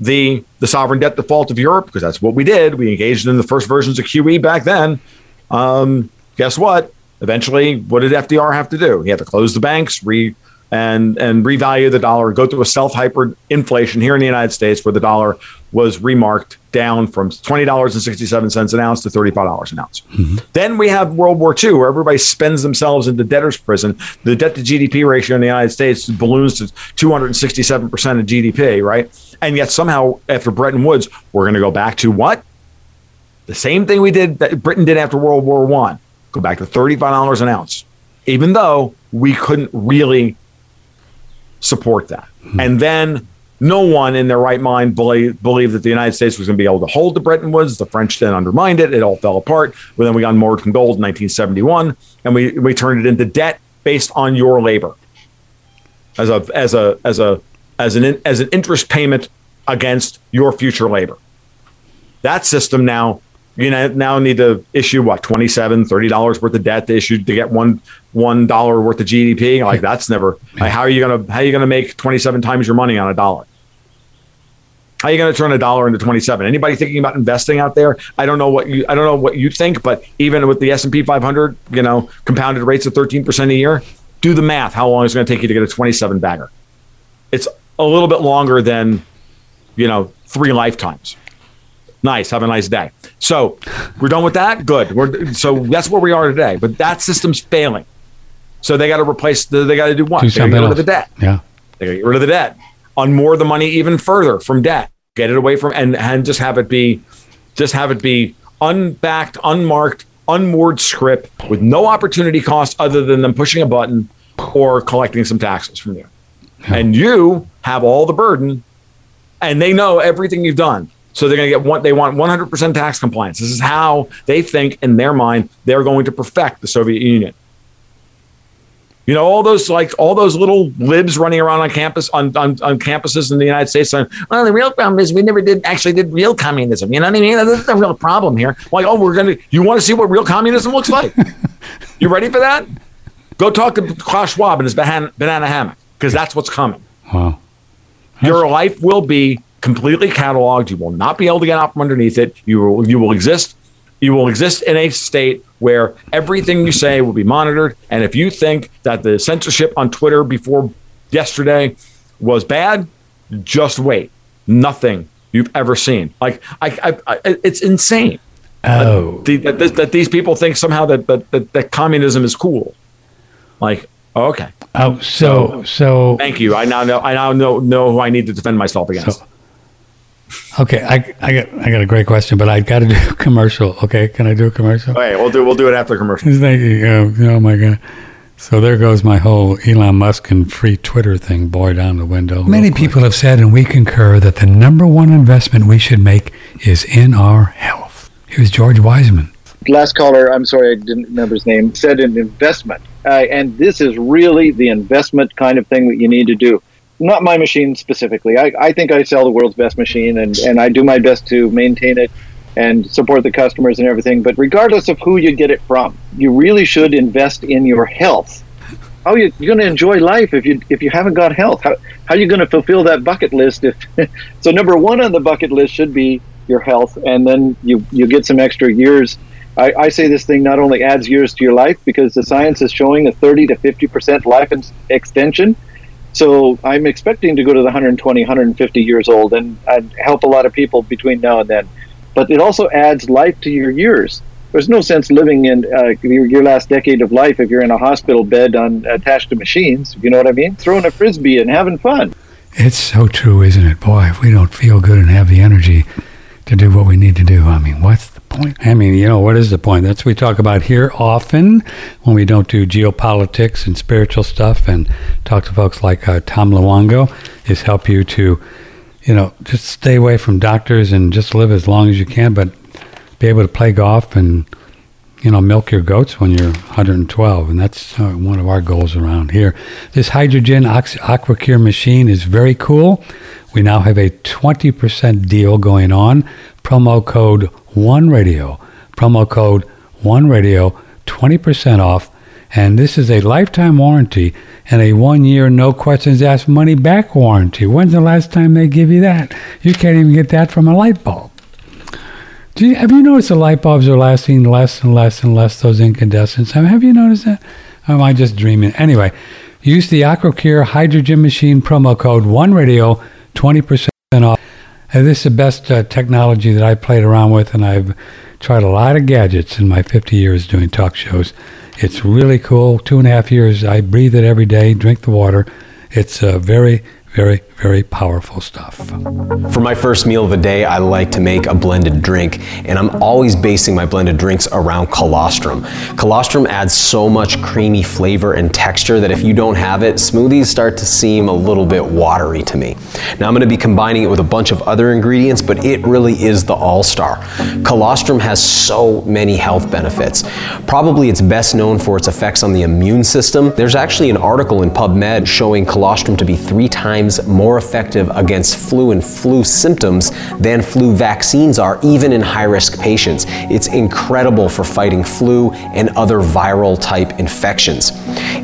S3: the the sovereign debt default of Europe because that's what we did. We engaged in the first versions of QE back then. Um, guess what? Eventually, what did FDR have to do? He had to close the banks, re and and revalue the dollar, go through a self hyper inflation here in the United States, where the dollar was remarked down from twenty dollars and sixty seven cents an ounce to thirty five dollars an ounce. Mm-hmm. Then we have World War II, where everybody spends themselves into debtor's prison. The debt to GDP ratio in the United States balloons to two hundred and sixty seven percent of GDP, right? And yet somehow after Bretton Woods, we're going to go back to what? The same thing we did that Britain did after World War One. Go back to thirty-five dollars an ounce, even though we couldn't really support that. Hmm. And then no one in their right mind believe, believed that the United States was going to be able to hold the Bretton Woods. The French then undermined it. It all fell apart. Well, then we got moored from gold in 1971, and we we turned it into debt based on your labor as a as a as a as an as an interest payment against your future labor. That system now you now need to issue what 27 30 dollars worth of debt to issue to get one one dollar worth of gdp like that's never like, how are you gonna how are you gonna make 27 times your money on a dollar? How are you going to turn a dollar into 27 anybody thinking about investing out there? I don't know what you i don't know what you think but even with the s&p 500 you know compounded rates of 13% a year do the math. How long is it going to take you to get a 27 bagger? It's a little bit longer than you know three lifetimes Nice. Have a nice day. So we're done with that. Good. We're so that's where we are today. But that system's failing. So they got to replace. The, they got to do what? They got to get rid of the debt.
S2: Yeah.
S3: They got to get rid of the debt. Unmoor the money even further from debt. Get it away from and and just have it be, just have it be unbacked, unmarked, unmoored script with no opportunity cost other than them pushing a button or collecting some taxes from you. And you have all the burden, and they know everything you've done. So they're going to get one. They want 100% tax compliance. This is how they think in their mind they're going to perfect the Soviet Union. You know, all those like all those little libs running around on campus on, on, on campuses in the United States saying, well, the real problem is we never did actually did real communism. You know what I mean? That's the real problem here. Like, oh, we're gonna you want to see what real communism looks like? <laughs> you ready for that? Go talk to Klaus Schwab in his banana, banana hammock, because that's what's coming.
S2: Wow.
S3: Your life will be completely cataloged. You will not be able to get out from underneath it. You will you will exist you will exist in a state where everything you say will be monitored. And if you think that the censorship on Twitter before yesterday was bad, just wait. Nothing you've ever seen. Like I, I, I it's insane.
S2: Oh,
S3: that, the, that, that, these people think somehow that, that that, that communism is cool. Like, okay.
S2: Oh, so so.
S3: Thank you. I now know. I now know know who I need to defend myself against. So,
S2: Okay, I, I got I got a great question, but I got to do a commercial. Okay, can I do a commercial?
S3: Okay, we'll do we'll do it after commercial.
S2: Thank you. Oh, oh my god. So there goes my whole Elon Musk and free Twitter thing, boy, down the window. Many people have said, and we concur, that the number one investment we should make is in our health. Here's George Wiseman.
S4: Last caller, I'm sorry, I didn't remember his name, said an investment. Uh, and this is really the investment kind of thing that you need to do not my machine specifically. I, I think I sell the world's best machine and, and I do my best to maintain it and support the customers and everything. But regardless of who you get it from, you really should invest in your health. How are you going to enjoy life if you if you haven't got health? How, how are you going to fulfill that bucket list? If <laughs> so, number one on the bucket list should be your health, and then you you get some extra years. I, I say this thing not only adds years to your life because the science is showing a 30 to 50 percent life extension so I'm expecting to go to the 120, 150 years old and, and help a lot of people between now and then. But it also adds life to your years. There's no sense living in uh, your, your, last decade of life if you're in a hospital bed on attached to machines. You know what I mean? Throwing a frisbee and having fun.
S2: It's so true, isn't it? Boy, if we don't feel good and have the energy to do what we need to do, I mean, what's point? I mean, you know, what is the point? That's what we talk about here often when we don't do geopolitics and spiritual stuff and talk to folks like uh, Tom Luongo is help you to, you know, just stay away from doctors and just live as long as you can, but be able to play golf and, you know, milk your goats when you're 112. And that's uh, one of our goals around here. This hydrogen ox- AquaCure machine is very cool. We now have a 20% deal going on. Promo code One Radio. Promo code One Radio, 20% off. And this is a lifetime warranty and a one year, no questions asked money back warranty. When's the last time they give you that? You can't even get that from a light bulb. Do you, have you noticed the light bulbs are lasting less and less and less, those incandescents? I mean, have you noticed that? Or am I just dreaming? Anyway, use the AquaCure Hydrogen Machine promo code One Radio 20% off. And this is the best uh, technology that I played around with, and I've tried a lot of gadgets in my 50 years doing talk shows. It's really cool. Two and a half years, I breathe it every day, drink the water. It's uh, very, very, very powerful stuff.
S5: For my first meal of the day, I like to make a blended drink, and I'm always basing my blended drinks around colostrum. Colostrum adds so much creamy flavor and texture that if you don't have it, smoothies start to seem a little bit watery to me. Now I'm going to be combining it with a bunch of other ingredients, but it really is the all-star. Colostrum has so many health benefits. Probably it's best known for its effects on the immune system. There's actually an article in PubMed showing colostrum to be three times times more effective against flu and flu symptoms than flu vaccines are, even in high risk patients. It's incredible for fighting flu and other viral type infections.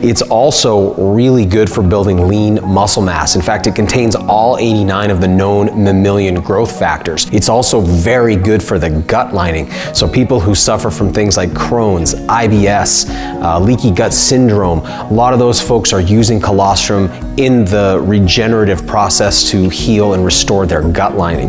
S5: It's also really good for building lean muscle mass. In fact, it contains all 89 of the known mammalian growth factors. It's also very good for the gut lining. So, people who suffer from things like Crohn's, IBS, uh, leaky gut syndrome, a lot of those folks are using colostrum in the regeneration regenerative process to heal and restore their gut lining.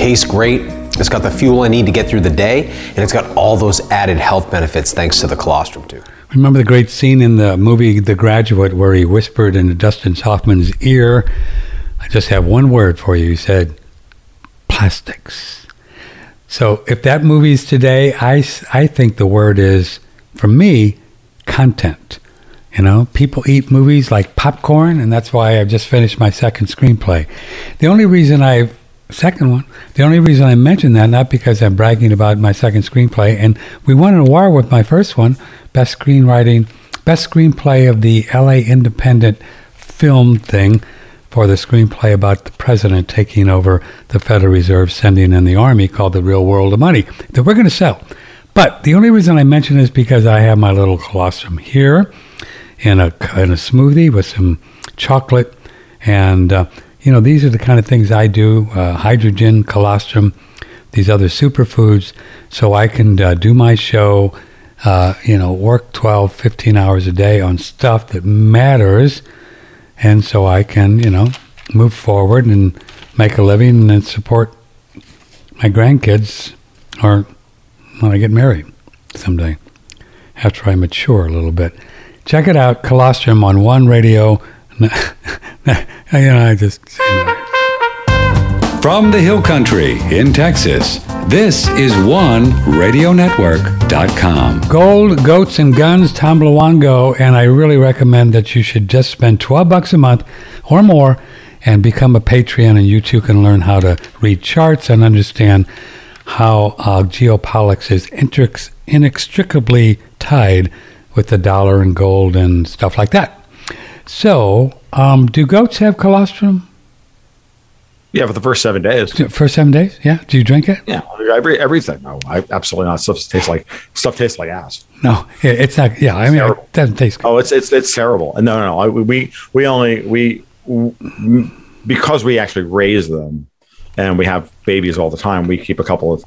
S5: Tastes great. It's got the fuel I need to get through the day, and it's got all those added health benefits thanks to the colostrum tube.
S2: Remember the great scene in the movie The Graduate where he whispered in Dustin Hoffman's ear, I just have one word for you. He said, plastics. So if that movie's today, I, I think the word is, for me, content. You know, people eat movies like popcorn, and that's why I've just finished my second screenplay. The only reason I second one, the only reason I mention that not because I'm bragging about my second screenplay, and we won an award with my first one, best screenwriting, best screenplay of the L.A. Independent Film thing for the screenplay about the president taking over the Federal Reserve, sending in the army, called The Real World of Money, that we're going to sell. But the only reason I mention is because I have my little colostrum here in a in a smoothie with some chocolate, and uh, you know these are the kind of things I do: uh, hydrogen, colostrum, these other superfoods, so I can uh, do my show. Uh, you know, work 12, 15 hours a day on stuff that matters, and so I can you know move forward and make a living and support my grandkids, or when I get married someday after I mature a little bit. Check it out, Colostrum on One Radio. <laughs> you know, I just you know.
S1: From the Hill Country in Texas, this is OneRadioNetwork.com.
S2: Gold, Goats, and Guns, Tom Luongo, and I really recommend that you should just spend 12 bucks a month or more and become a Patreon, and you too can learn how to read charts and understand how uh, geopolitics is inextricably tied with the dollar and gold and stuff like that. So, um, do goats have colostrum
S3: Yeah, for the first seven days.
S2: First seven days? Yeah. Do you drink it?
S3: Yeah, every everything. No, I absolutely not. Stuff tastes like stuff tastes like ass.
S2: No, <laughs> it's not. Yeah, I mean,
S3: terrible.
S2: it doesn't taste good.
S3: Oh, it's it's it's terrible. And no, no, no. I, we we only we because we actually raise them and we have babies all the time. We keep a couple of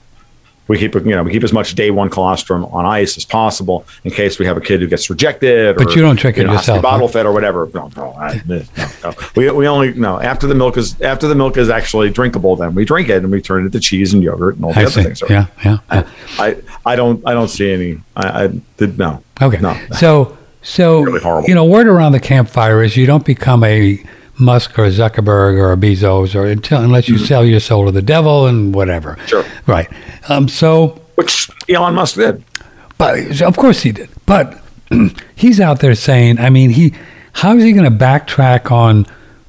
S3: we keep you know we keep as much day one colostrum on ice as possible in case we have a kid who gets rejected.
S2: But
S3: or,
S2: you don't drink it
S3: know, to
S2: yourself,
S3: bottle fed or whatever. No, no, I, no, no. We, we only no after the milk is after the milk is actually drinkable. Then we drink it and we turn it to cheese and yogurt and all the
S2: I
S3: other
S2: see.
S3: things.
S2: Yeah, yeah. yeah.
S3: I, I don't I don't see any. I, I did no.
S2: Okay.
S3: No.
S2: So, so
S3: Really horrible.
S2: you know, word around the campfire is you don't become a Musk or Zuckerberg or Bezos or until unless you sell your soul to the devil and whatever.
S3: Mm-hmm. Sure.
S2: Right. Um. So,
S3: Which Elon Musk did.
S2: but of course he did. But <clears throat> he's out there saying, I mean, he how is he going to backtrack on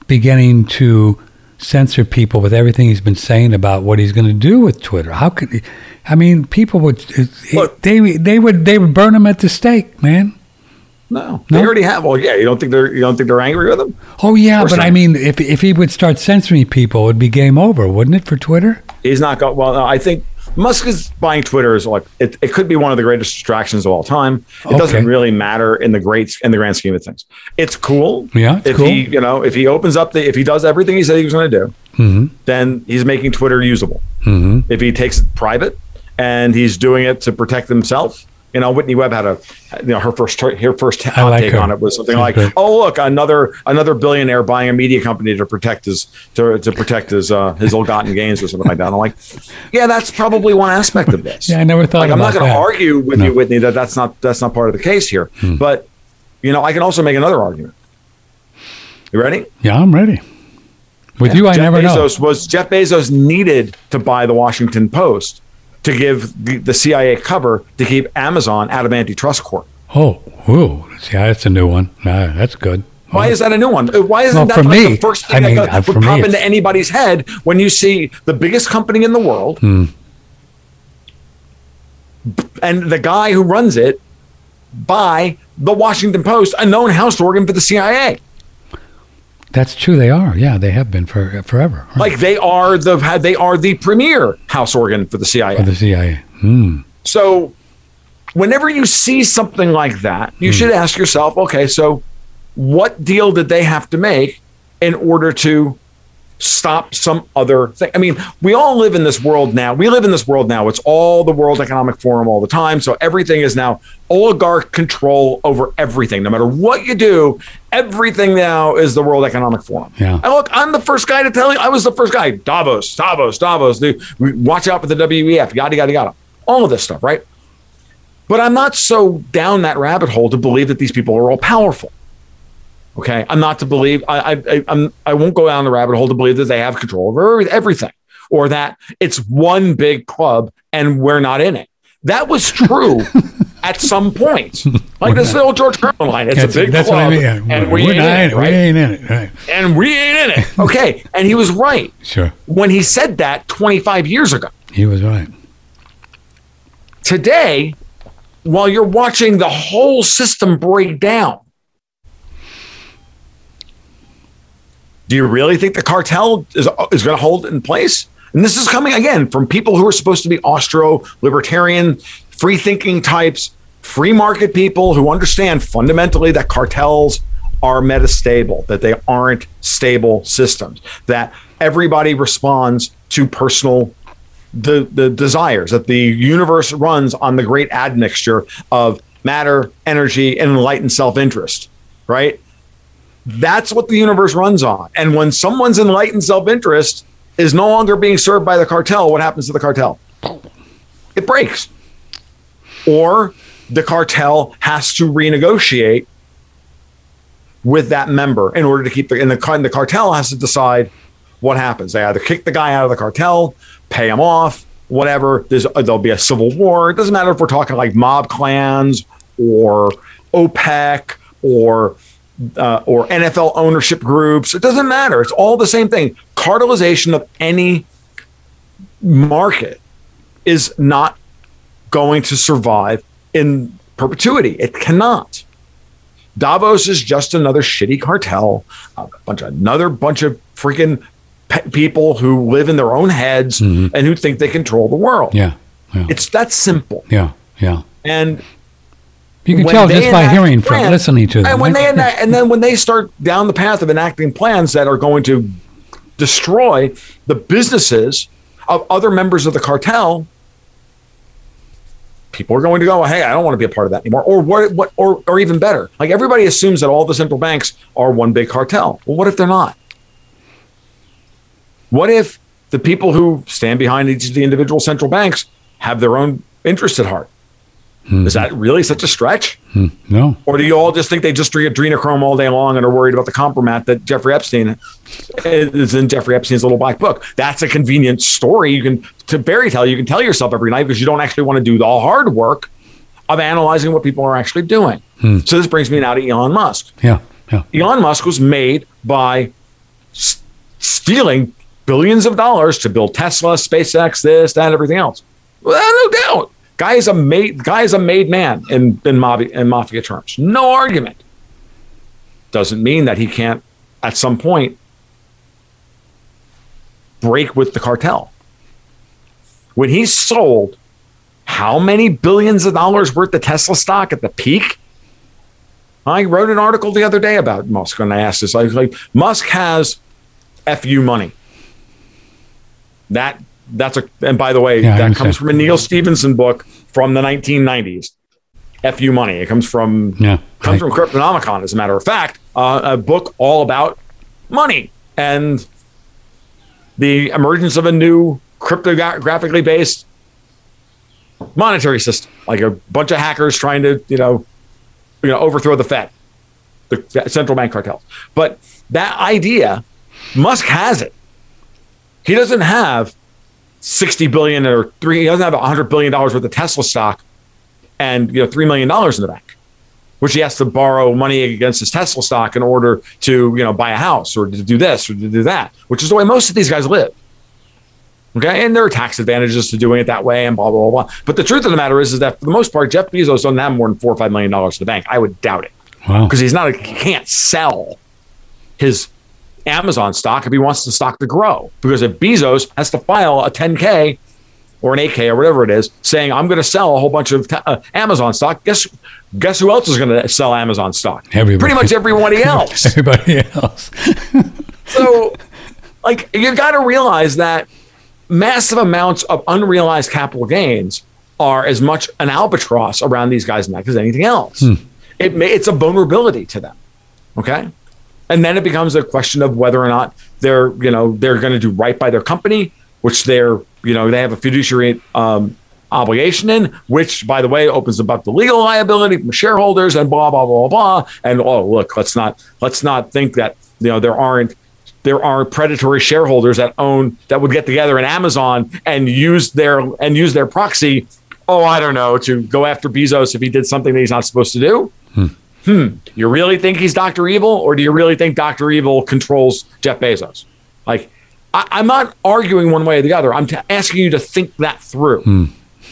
S2: beginning to censor people with everything he's been saying about what he's going to do with Twitter? How could he? I mean, people would
S3: Look.
S2: they they would they would burn him at the stake, man.
S3: No, they
S2: No?
S3: already have. Well, yeah, you don't think they're you don't think they're angry with him?
S2: Oh yeah, but I mean, if if he would start censoring people, it would be game over, wouldn't it, for Twitter?
S3: He's not going. Well, no, I think Musk is buying Twitter is like it, it could be one of the greatest distractions of all time. It
S2: Okay.
S3: doesn't really matter in the great in the grand scheme of things. It's cool.
S2: Yeah, it's
S3: if
S2: cool.
S3: he you know if he opens up the if he does everything he said he was going to do,
S2: Mm-hmm.
S3: then he's making Twitter usable.
S2: Mm-hmm.
S3: If he takes it private and he's doing it to protect himself. You know, Whitney Webb had a, you know, her first her first hot
S2: like
S3: take
S2: her.
S3: on it was something like, "Oh, look, another another billionaire buying a media company to protect his to, to protect his uh, his ill-gotten gains or something like that." And I'm like, "Yeah, that's probably one aspect of this."
S2: Yeah, I never thought
S3: like, I'm not going to argue with
S2: No.
S3: you, Whitney, that that's not that's not part of the case here.
S2: Hmm.
S3: But you know, I can also make another argument. You ready?
S2: Yeah, I'm ready. With you, I
S3: Jeff
S2: never know.
S3: Bezos was Jeff Bezos needed to buy the Washington Post to give the, the CIA cover to keep Amazon out of antitrust court.
S2: Oh, ooh, see, that's a new one. Nah, that's good.
S3: Why is that a new one? Why isn't
S2: Well,
S3: that like
S2: me,
S3: the first thing
S2: I mean,
S3: that
S2: uh, for
S3: would pop into anybody's head when you see the biggest company in the world
S2: Hmm.
S3: and the guy who runs it buy the Washington Post, a known house organ for the CIA?
S2: That's true. They are. Yeah, they have been for forever. right,
S3: Like they are the they are the premier house organ for the CIA.
S2: for the CIA. Hmm.
S3: So, whenever you see something like that, you should ask yourself, okay, so what deal did they have to make in order to stop some other thing. I mean, we all live in this world now. We live in this world now. It's all the World Economic Forum all the time. So everything is now oligarch control over everything. No matter what you do, everything now is the World Economic Forum.
S2: Yeah.
S3: And look, I'm the first guy to tell you. I was the first guy. Davos, Davos, Davos. Dude, watch out for the WEF. Yada yada yada. All of this stuff, right? But I'm not so down that rabbit hole to believe that these people are all powerful. Okay, I'm not to believe. I I I'm, I won't go down the rabbit hole to believe that they have control over everything, or that it's one big club and we're not in it. That was true <laughs> at some point. Like this old George Carlin line. It's
S2: That's,
S3: a big
S2: that's
S3: club,
S2: what I mean. Yeah.
S3: and we ain't
S2: not
S3: in it, right?
S2: We ain't in it. Right.
S3: And we ain't in it. <laughs> Okay, and he was right
S2: Sure.
S3: when he said that 25 years ago.
S2: He was right.
S3: Today, while you're watching the whole system break down, do you really think the cartel is, is going to hold in place? And this is coming again from people who are supposed to be Austro libertarian, free thinking types, free market people who understand fundamentally that cartels are metastable, that they aren't stable systems, that everybody responds to personal the the desires that the universe runs on the great admixture of matter, energy, and enlightened self-interest, right? That's what the universe runs on. And when someone's enlightened self-interest is no longer being served by the cartel, what happens to the cartel? It breaks. Or the cartel has to renegotiate with that member in order to keep the and the, and the cartel has to decide what happens. They either kick the guy out of the cartel, pay him off, whatever. There's uh, there'll be a civil war. It doesn't matter if we're talking like mob clans or OPEC or uh, or NFL ownership groups. It doesn't matter. It's all the same thing. Cartelization of any market is not going to survive in perpetuity. It cannot. Davos is just another shitty cartel, a bunch of another bunch of freaking pe- people who live in their own heads and who think they control the world.
S2: Yeah. Yeah.
S3: It's that simple.
S2: Yeah. Yeah.
S3: And
S2: You can
S3: when
S2: tell just by hearing from listening to them.
S3: And when
S2: right?
S3: they <laughs> enact, and then when they start down the path of enacting plans that are going to destroy the businesses of other members of the cartel, people are going to go, "Hey, I don't want to be a part of that anymore." Or what? What? Or or even better, like everybody assumes that all the central banks are one big cartel. Well, what if they're not? What if the people who stand behind each of the individual central banks have their own interests at heart? Hmm. Is that really such a stretch? Hmm.
S2: no.
S3: Or do you all just think they just drink adrenochrome all day long and are worried about the compromat that Jeffrey Epstein is in Jeffrey Epstein's little black book? That's a convenient story you can to fairy tale you can tell yourself every night because you don't actually want to do the hard work of analyzing what people are actually doing. Hmm. So this brings me now to Elon Musk.
S2: Yeah. Yeah.
S3: Elon Musk was made by s- stealing billions of dollars to build Tesla, SpaceX, this, that, everything else. Well, no doubt. Guy is a made guy is a made man in in mafia, in mafia terms. No argument. Doesn't mean that he can't at some point break with the cartel. When he sold how many billions of dollars worth of Tesla stock at the peak? I wrote an article the other day about Musk and I asked this. I was like, Musk has FU money. That that's a and by the way,
S2: Yeah,
S3: that comes from a Neal Stephenson book from the 1990s. FU money. It comes from
S2: Yeah.
S3: comes
S2: Right.
S3: from Cryptonomicon, as a matter of fact, uh, a book all about money and the emergence of a new cryptographically based monetary system, like a bunch of hackers trying to, you know, you know, overthrow the Fed, the central bank cartels. But that idea, Musk has it. He doesn't have 60 billion or three, he doesn't have 100 billion dollars worth of Tesla stock and, you know, $3 million in the bank, which he has to borrow money against his Tesla stock in order to, you know, buy a house or to do this or to do that, which is the way most of these guys live. Okay. And there are tax advantages to doing it that way and blah, blah, blah, blah. But the truth of the matter is, is that for the most part, Jeff Bezos doesn't have more than four or $5 million in the bank. I would doubt it
S2: Wow.
S3: because he's not, a, he can't sell his Amazon stock if he wants the stock to grow. Because if Bezos has to file a 10K or an 8K or whatever it is, saying, I'm going to sell a whole bunch of uh, Amazon stock, guess, guess who else is going to sell Amazon stock?
S2: Everybody.
S3: Pretty much everybody <laughs> else.
S2: Everybody else. <laughs>
S3: So like you got to realize that massive amounts of unrealized capital gains are as much an albatross around these guys' neck as anything else. It may, it's a vulnerability to them. Okay. And then it becomes a question of whether or not they're, you know, they're going to do right by their company, which they're, you know, they have a fiduciary um, obligation in, which, by the way, opens up the legal liability from shareholders and blah blah blah blah. And oh, look, let's not let's not think that you know there aren't there are predatory shareholders that own that would get together in Amazon and use their and use their proxy. Oh, I don't know to go after Bezos if he did something that he's not supposed to do. Hmm. Hmm. You really think he's Doctor Evil, or do you really think Doctor Evil controls Jeff Bezos? Like, I, I'm not arguing one way or the other. I'm t- asking you to think that through. Hmm.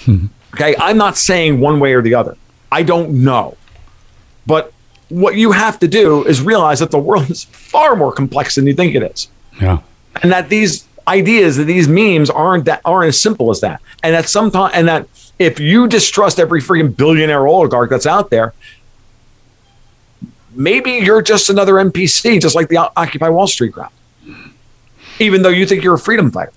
S3: <laughs> okay, I'm not saying one way or the other. I don't know, but what you have to do is realize that the world is far more complex than you think it is
S2: Yeah.
S3: and that these ideas that these memes aren't that aren't as simple as that and that sometimes and that if you distrust every freaking billionaire oligarch that's out there maybe you're just another npc just like the occupy wall street crowd even though you think you're a freedom fighter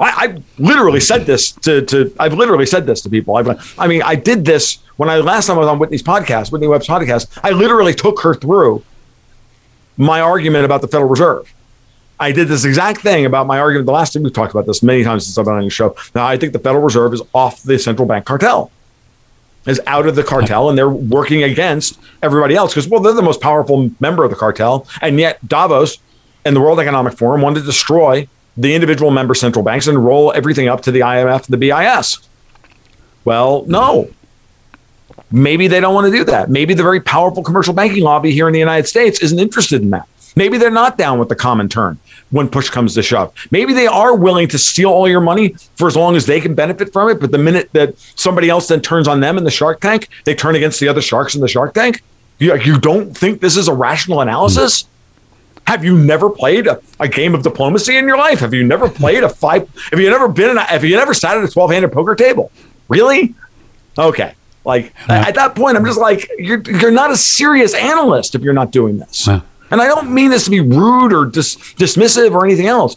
S3: I, literally said this to, to I've literally said this to people. I've, I mean, I did this when I last time I was on Whitney's podcast, Whitney Webb's podcast. I literally took her through my argument about the Federal Reserve. I did this exact thing about my argument. The last time we've talked about this many times since I've been on your show. Now I think the Federal Reserve is off the central bank cartel, is out of the cartel, and they're working against everybody else because well, they're the most powerful member of the cartel, and yet Davos and the World Economic Forum wanted to destroy the individual member central banks and roll everything up to the IMF and the BIS. Well, no. Maybe they don't want to do that. Maybe the very powerful commercial banking lobby here in the United States isn't interested in that. Maybe they're not down with the common turn when push comes to shove. Maybe they are willing to steal all your money for as long as they can benefit from it. But the minute that somebody else then turns on them in the Shark Tank, they turn against the other sharks in the Shark Tank. You, you don't think this is a rational analysis? Have you never played a, a game of diplomacy in your life? Have you never played a five? Have you never been? In a, have you never sat at a twelve-handed poker table? Really? Okay. Like at that point, I'm just like, you're you're not a serious analyst if you're not doing this.
S2: Yeah.
S3: And I don't mean this to be rude or dis- dismissive or anything else.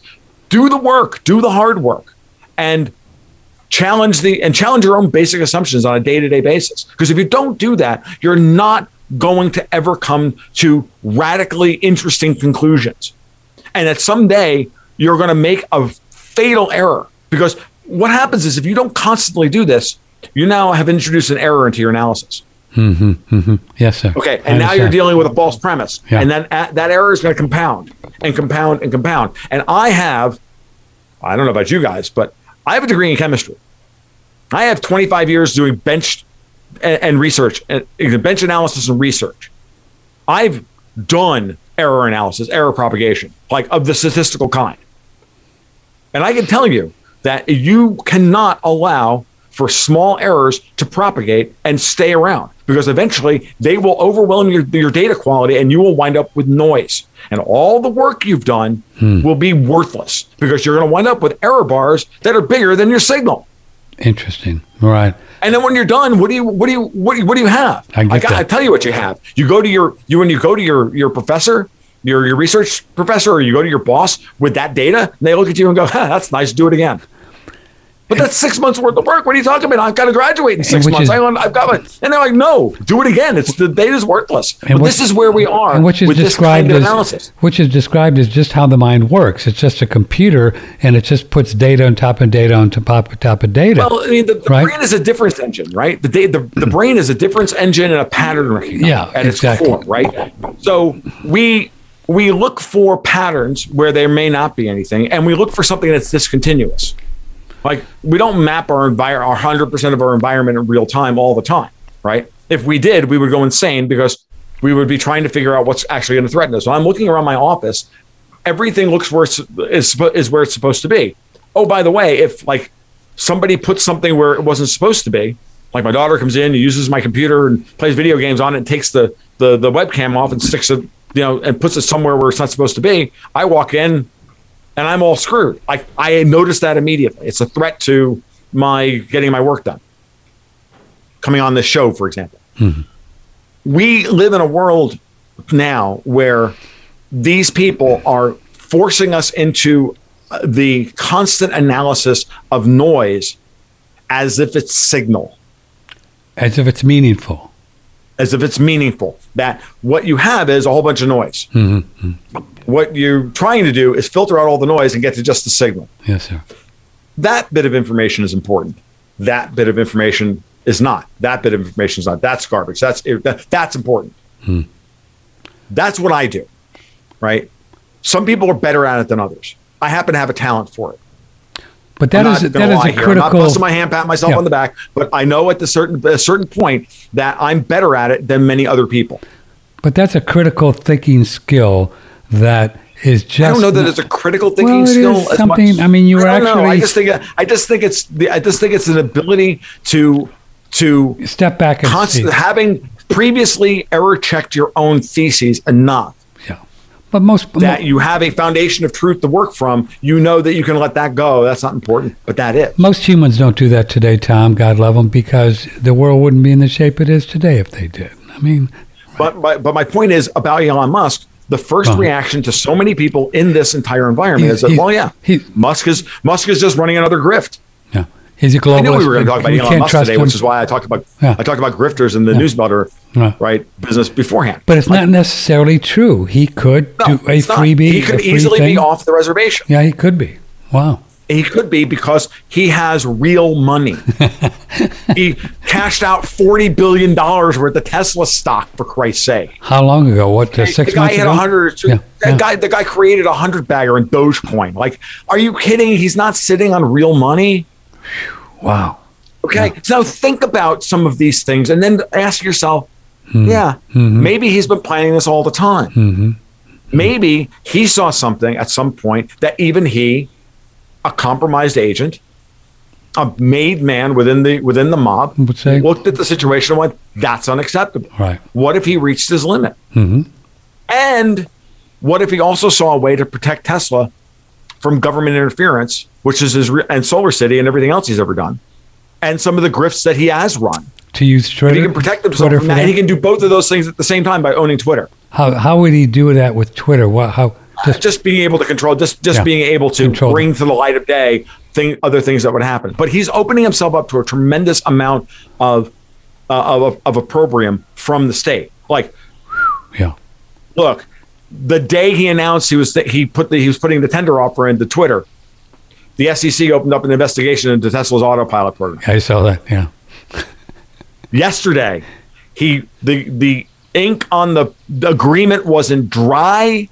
S3: Do the work, do the hard work, and challenge the and challenge your own basic assumptions on a day-to-day basis. Because if you don't do that, you're not going to ever come to radically interesting conclusions. And that someday you're going to make a fatal error. Because what happens is if you don't constantly do this, you now have introduced an error into your analysis. Mm-hmm, mm-hmm.
S2: Yes, sir.
S3: Okay,
S2: I
S3: and now you're dealing with a false premise,
S2: Yeah.
S3: and then that that error is going to compound and compound and compound. And I have, I don't know about you guys, but I have a degree in chemistry. I have 25 years doing bench and, and research, and bench analysis and research. I've done error analysis, error propagation, like of the statistical kind. And I can tell you that you cannot allow for small errors to propagate and stay around because eventually they will overwhelm your, your data quality and you will wind up with noise. And all the work you've done hmm. will be worthless because you're going to wind up with error bars that are bigger than your signal.
S2: Interesting. Right.
S3: And then when you're done, what do you what do you what do you, what do you have?
S2: I get
S3: got,
S2: that.
S3: I tell you what you have. You go to your you when you go to your your professor, your your research professor, or you go to your boss with that data, and they look at you and go, huh, "That's nice. Do it again." But that's six months worth of work. What are you talking about? I've got to graduate in six months.
S2: is-
S3: I want, I've got my, and they're like, "No, do it again. It's the data's worthless." But
S2: what-
S3: this is where we are
S2: and which is
S3: this kind
S2: described
S3: of
S2: as
S3: analysis.
S2: which is described as just how the mind works. It's just a computer, and it just puts data on top of data on top of top of data.
S3: Well, I mean, the, the
S2: Right?
S3: brain is a difference engine, right? The, the the brain is a difference engine and a pattern recognizer
S2: Yeah,
S3: at its core, right? So we we look for patterns where there may not be anything, and we look for something that's discontinuous. Like we don't map our environment, hundred percent of our environment in real time all the time, right? If we did, we would go insane because we would be trying to figure out what's actually going to threaten us. So I'm looking around my office. Everything looks where it's, is is where it's supposed to be. Oh, by the way, if like somebody puts something where it wasn't supposed to be, like my daughter comes in, uses my computer and plays video games on it, and takes the the the webcam off and sticks it, you know, and puts it somewhere where it's not supposed to be. I walk in, and I'm all screwed. Like I noticed that immediately. It's a threat to my getting my work done. Coming on this show, for example, we live in a world now where these people are forcing us into uh, the constant analysis of noise as if it's signal,
S2: As if it's meaningful.
S3: As if it's meaningful. That what you have is a whole bunch of noise. Mm-hmm, mm-hmm. What you're trying to do is filter out all the noise and get to just the signal.
S2: Yes, sir.
S3: That bit of information is important. That bit of information is not. That bit of information is not. That's garbage. That's that, that's important. Hmm. That's what I do, right? Some people are better at it than others. I happen to have a talent for it.
S2: But that is that is a
S3: here. I'm
S2: critical.
S3: not busting my hand, pat myself
S2: Yeah.
S3: on the back, but I know at the certain a certain point that I'm better at it than many other people.
S2: But that's a critical thinking skill that is just.
S3: I don't know that
S2: not-
S3: it's a critical thinking
S2: Well, it
S3: skill.
S2: something-
S3: much-
S2: I mean, you were
S3: I don't know. I just think I just think it's the I just think it's an ability to to
S2: step back and see.
S3: having previously error checked your own theses enough.
S2: But most
S3: that you have a foundation of truth to work from. You know that you can let that go. That's not important, but that is.
S2: most humans don't do that today, Tom. God love them, because the world wouldn't be in the shape it is today if they did. I mean,
S3: But, but but my point is about Elon Musk. The 1st
S2: Uh-huh.
S3: reaction to so many people in this entire environment
S2: He's-
S3: is that, well, yeah, Musk is Musk is just running another grift.
S2: Yeah, he's a globalist.
S3: I knew we were going to talk about Elon Musk today,
S2: him.
S3: which is why I talked about
S2: Yeah.
S3: I talked about grifters in the newsletter
S2: Yeah.
S3: right business beforehand.
S2: But it's not necessarily true. He could
S3: No,
S2: do a freebie.
S3: He could
S2: free
S3: easily
S2: thing.
S3: be off the reservation.
S2: Yeah, he could be. Wow.
S3: He could be because he has real money. <laughs> he cashed out forty billion dollars worth of Tesla stock for Christ's sake.
S2: How long ago? What, uh, six
S3: the guy
S2: months
S3: had
S2: ago?
S3: hundred.
S2: Yeah,
S3: that
S2: yeah.
S3: guy, the guy created a hundred bagger in Dogecoin. Like, are you kidding? He's not sitting on real money.
S2: Wow.
S3: Okay, so think about some of these things, and then ask yourself,
S2: Hmm.
S3: yeah,
S2: Mm-hmm.
S3: maybe he's been planning this all the time. Maybe he saw something at some point that even he, a compromised agent, a made man within the within the mob,
S2: Would say-
S3: looked at the situation and went, "That's unacceptable."
S2: Right.
S3: What if he reached his limit?
S2: Mhm.
S3: And what if he also saw a way to protect Tesla from government interference, which is his re- and Solar City and everything else he's ever done, and some of the grifts that he has run?
S2: To use Twitter.
S3: he can protect himself
S2: Twitter
S3: from that,
S2: that?
S3: he can do both of those things at the same time by owning Twitter.
S2: How how would he do that with Twitter? What how
S3: Just,
S2: just
S3: being able to control, just just
S2: Yeah.
S3: being able to
S2: Control.
S3: bring to the light of day thing, other things that would happen. But he's opening himself up to a tremendous amount of uh, of, of opprobrium from the state. Like
S2: yeah.
S3: look, the day he announced he was he put the, he was putting the tender offer into Twitter, the SEC opened up an investigation into Tesla's autopilot program.
S2: I saw that. Yeah.
S3: Yesterday, he the the ink on the, the agreement wasn't dry,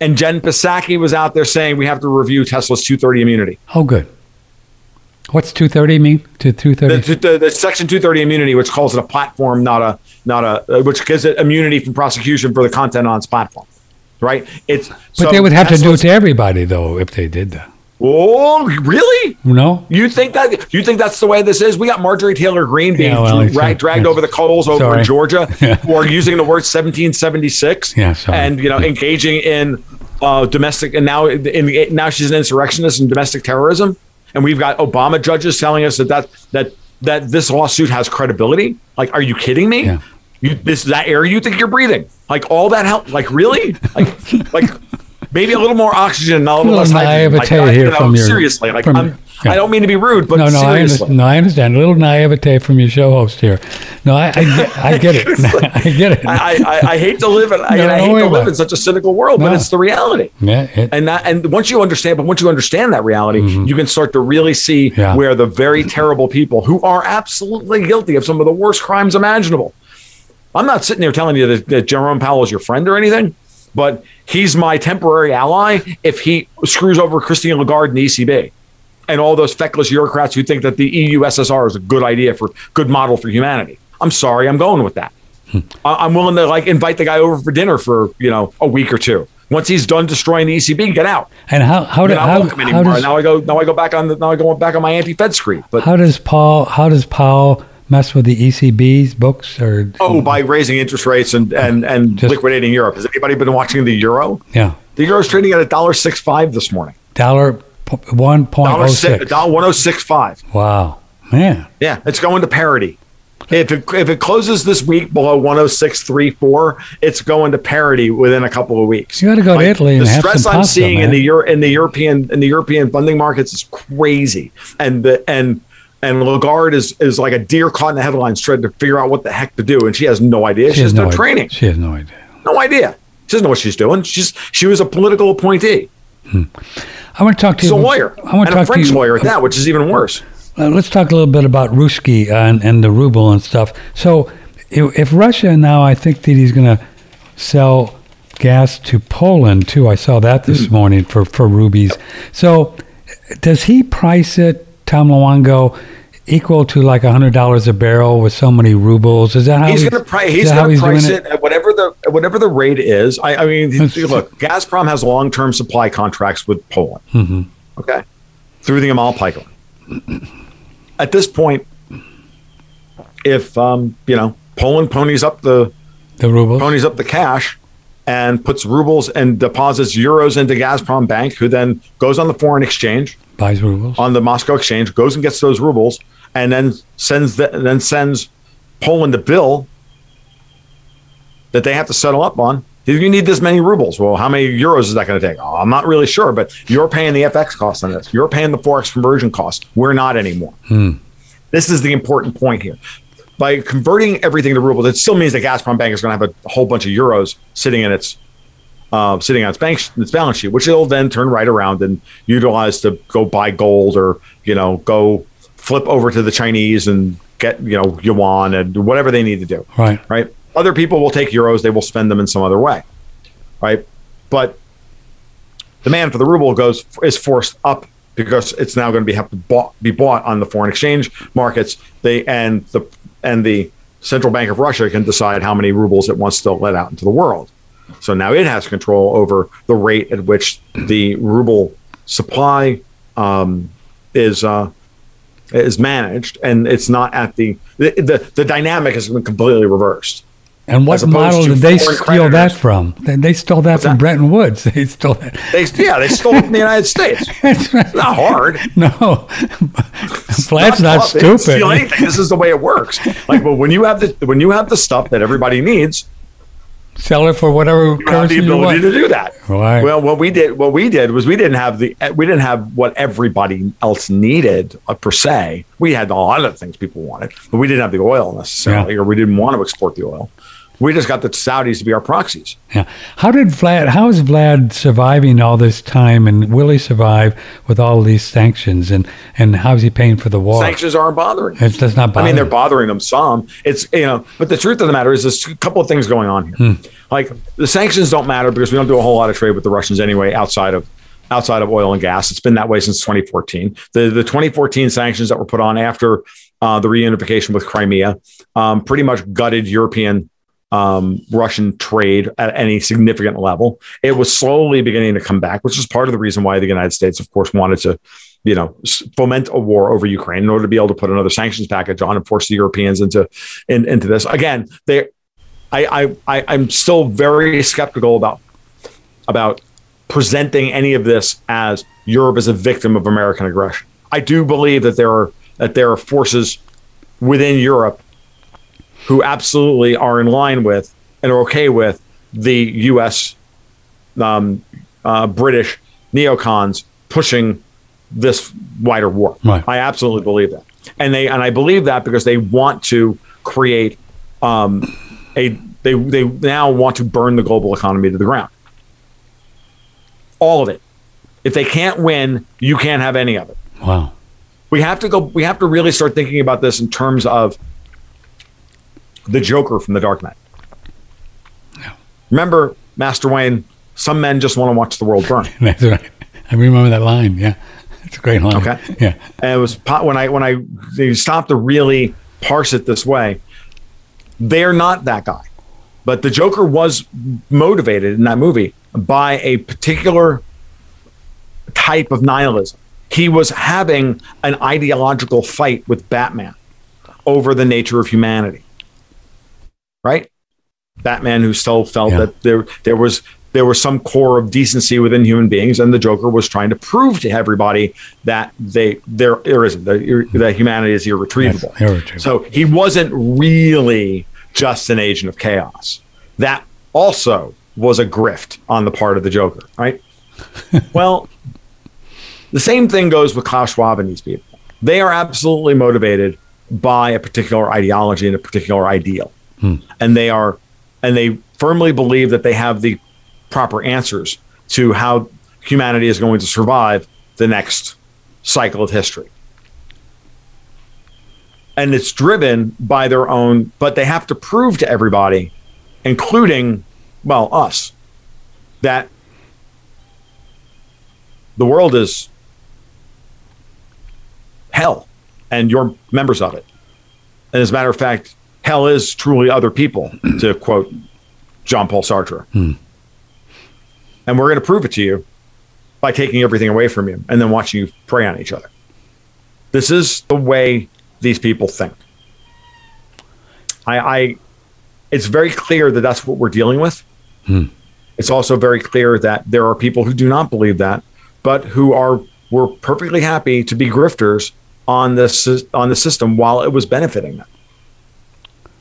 S3: and Jen Psaki was out there saying we have to review Tesla's 230 immunity.
S2: Oh, good. What's two thirty mean? To two
S3: The, the, the Section 230 immunity, which calls it a platform, not a not a, uh, which gives it immunity from prosecution for the content on its platform, right? It's
S2: But they would have to do it to everybody, though, if they did that.
S3: Oh, really?
S2: No.
S3: You think that? You think that's the way this is? We got Marjorie Taylor Greene being
S2: Yeah, well,
S3: dragged,
S2: yes.
S3: over the coals over
S2: Sorry.
S3: in Georgia <laughs>
S2: Yeah.
S3: for using the word 1776.
S2: Yeah, sorry.
S3: and you know engaging in uh, domestic, and now in, now she's an insurrectionist and domestic terrorism. And we've got Obama judges telling us that that that that this lawsuit has credibility. Like, are you kidding me?
S2: Yeah.
S3: You this that air you think you're breathing? Like all that help? Like really? Like <laughs> like. Maybe a little more oxygen, a little, less hydrogen. Like,
S2: naivete
S3: I- you
S2: here
S3: know,
S2: from your-
S3: seriously. Like
S2: from-
S3: I'm,
S2: yeah.
S3: I don't mean to be rude, but
S2: No, no, I
S3: seriously.
S2: understand. No, I understand. A little naivete from your show host here. No, I, I, get, I get it. <laughs> <laughs> I get it.
S3: I, I, I hate to live in I,
S2: No,
S3: I
S2: don't
S3: hate to live in such a cynical world, but it's the reality.
S2: yeah, it,
S3: And that and once you understand, but once you understand that reality, you can start to really see
S2: Mm-hmm. Yeah.
S3: where the very terrible people who are absolutely guilty of some of the worst crimes imaginable. I'm not sitting here telling you that, that Jerome Powell is your friend or anything, but he's my temporary ally if he screws over Christine Lagarde and the ECB and all those feckless bureaucrats who think that the EU SSR is a good idea for good model for humanity. I'm sorry, I'm going with that.
S2: Hmm.
S3: I'm willing to like invite the guy over for dinner for you know a week or two. Once he's done destroying the ECB, get out.
S2: and how how, do, how, how does
S3: now I go now I go back on the now I go back on my anti-Fed screen. But
S2: how does Powell how does Powell mess with the ECB's books or
S3: oh, by raising interest rates and and and
S2: Just-
S3: liquidating Europe. Has anybody been watching the euro?
S2: yeah
S3: The euro's trading at a dollar six five this morning.
S2: dollar one point oh
S3: six, dollar one oh six five.
S2: Wow, man.
S3: Yeah, it's going to parity. If it, if it closes this week below 106.34, it's going to parity within a couple of weeks.
S2: You got to go to Italy and
S3: the
S2: have
S3: stress I'm
S2: pasta,
S3: seeing in the Euro, in the European in the European funding markets is crazy, and the and and Lagarde is is like a deer caught in the headlines trying to figure out what the heck to do, and she has no idea. She, has no,
S2: idea.
S3: training,
S2: She has no idea.
S3: no idea. She doesn't know what she's doing. She's she was a political appointee.
S2: I want to talk to
S3: She's
S2: you.
S3: a lawyer
S2: I want to
S3: a
S2: talk
S3: French
S2: to you.
S3: lawyer at that, which is even worse.
S2: Uh, let's talk a little bit about Ruski and, and the ruble and stuff. So, if, if Russia now, I think that he's going to sell gas to Poland too. I saw that
S3: Hmm.
S2: this morning for for rubies. So, does he price it, Tom Luongo, equal to like hundred dollars a barrel with so many rubles? Is that how
S3: he's
S2: he's,
S3: going to price. He's going to
S2: doing
S3: price it at whatever the at whatever the rate is. I, I mean, look, Gazprom has long term supply contracts with Poland.
S2: Mm-hmm.
S3: Okay, through the Yamal pipeline. At this point, if um, you know Poland ponies up the
S2: The rubles.
S3: ponies up the cash and puts rubles and deposits euros into Gazprom Bank, who then goes on the foreign exchange
S2: buys rubles.
S3: on the Moscow exchange, goes and gets those rubles, and then sends the, then sends Poland a bill that they have to settle up on. You need this many rubles. Well, how many euros is that going to take? Oh, I'm not really sure, but you're paying the FX cost on this. You're paying the forex conversion cost. We're not anymore. Hmm. This is the important point here. By converting everything to rubles, it still means that Gazprom Bank is going to have a whole bunch of euros sitting in its uh, sitting on its bank its balance sheet, which it'll then turn right around and utilize to go buy gold or you know go flip over to the Chinese and get you know yuan and whatever they need to do.
S2: Right.
S3: Right. Other people will take euros; they will spend them in some other way. Right. But demand for the ruble goes is forced up because it's now going to be have to bought, be bought on the foreign exchange markets. They and the and the central bank of Russia can decide how many rubles it wants to let out into the world. So now it has control over the rate at which the ruble supply um, is uh, is managed, and it's not at the the, the the dynamic has been completely reversed.
S2: And what model did they steal that from? They, they stole that from
S3: that?
S2: Bretton Woods. <laughs> They stole that.
S3: They yeah, they stole it from the United States. <laughs>
S2: That's right.
S3: It's not hard.
S2: No, <laughs> Vlad's not,
S3: tough. They didn't Steal
S2: stupid.
S3: anything. This is the way it works. Like, but when you have the when you have the stuff that everybody needs,
S2: Sell it for whatever
S3: you have the
S2: you
S3: ability
S2: want.
S3: to do that.
S2: Right.
S3: Well, what we did, what we did was we didn't have the we didn't have what everybody else needed uh, per se. We had a lot of things people wanted, but we didn't have the oil necessarily,
S2: Yeah.
S3: or we didn't want to export the oil. We just got the Saudis to be our proxies.
S2: Yeah. How did Vlad? How is Vlad surviving all this time, and will he survive with all these sanctions? And and how's he paying for the war?
S3: Sanctions aren't bothering. him.
S2: It's does not
S3: I mean, they're bothering them some. It's you know, but the truth of the matter is, there's a couple of things going on here.
S2: Hmm.
S3: Like the sanctions don't matter because we don't do a whole lot of trade with the Russians anyway, outside of outside of oil and gas. It's been that way since 2014. The the 2014 sanctions that were put on after uh, the reunification with Crimea um, pretty much gutted European. Um, Russian trade at any significant level. It was slowly beginning to come back, which is part of the reason why the United States, of course, wanted to you know, foment a war over Ukraine in order to be able to put another sanctions package on and force the Europeans into in, into this. Again, they, I, I, I, I'm still very skeptical about about presenting any of this as Europe as a victim of American aggression. I do believe that there are that there are forces within Europe who absolutely are in line with and are okay with the U.S. Um, uh, British neocons pushing this wider war.
S2: Right.
S3: I absolutely believe that, and they and I believe that because they want to create um, a they they now want to burn the global economy to the ground. All of it. If they can't win, you can't have any of it.
S2: wow.
S3: We have to go. We have to really start thinking about this in terms of the Joker from The Dark Knight. Remember, Master Wayne. Some men just want to watch the world burn. <laughs>
S2: That's right. I remember that line. Yeah, it's a great line.
S3: Okay.
S2: Yeah.
S3: And it was when I when I you stop to really parse it this way. They're not that guy, but the Joker was motivated in that movie by a particular type of nihilism. He was having an ideological fight with Batman over the nature of humanity. Right? Batman who still felt
S2: Yeah.
S3: that there there was there was some core of decency within human beings, and the Joker was trying to prove to everybody that they there there isn't that, that humanity is irretrievable.
S2: That's irretrievable.
S3: So he wasn't really just an agent of chaos. That also was a grift on the part of the Joker, right? <laughs> well, the same thing goes with Klaus Schwab and these people. They are absolutely motivated by a particular ideology and a particular ideal, Hmm. and they are, and they firmly believe that they have the proper answers to how humanity is going to survive the next cycle of history. And it's driven by their own, but they have to prove to everybody, including, well, us, that the world is hell and you're members of it. And as a matter of fact, hell is truly other people, to quote Jean Paul Sartre. Hmm. And we're going to prove it to you by taking everything away from you and then watching you prey on each other. This is the way these people think. I, I it's very clear that that's what we're dealing with. Hmm. It's also very clear that there are people who do not believe that, but who are were perfectly happy to be grifters on this on the system while it was benefiting them.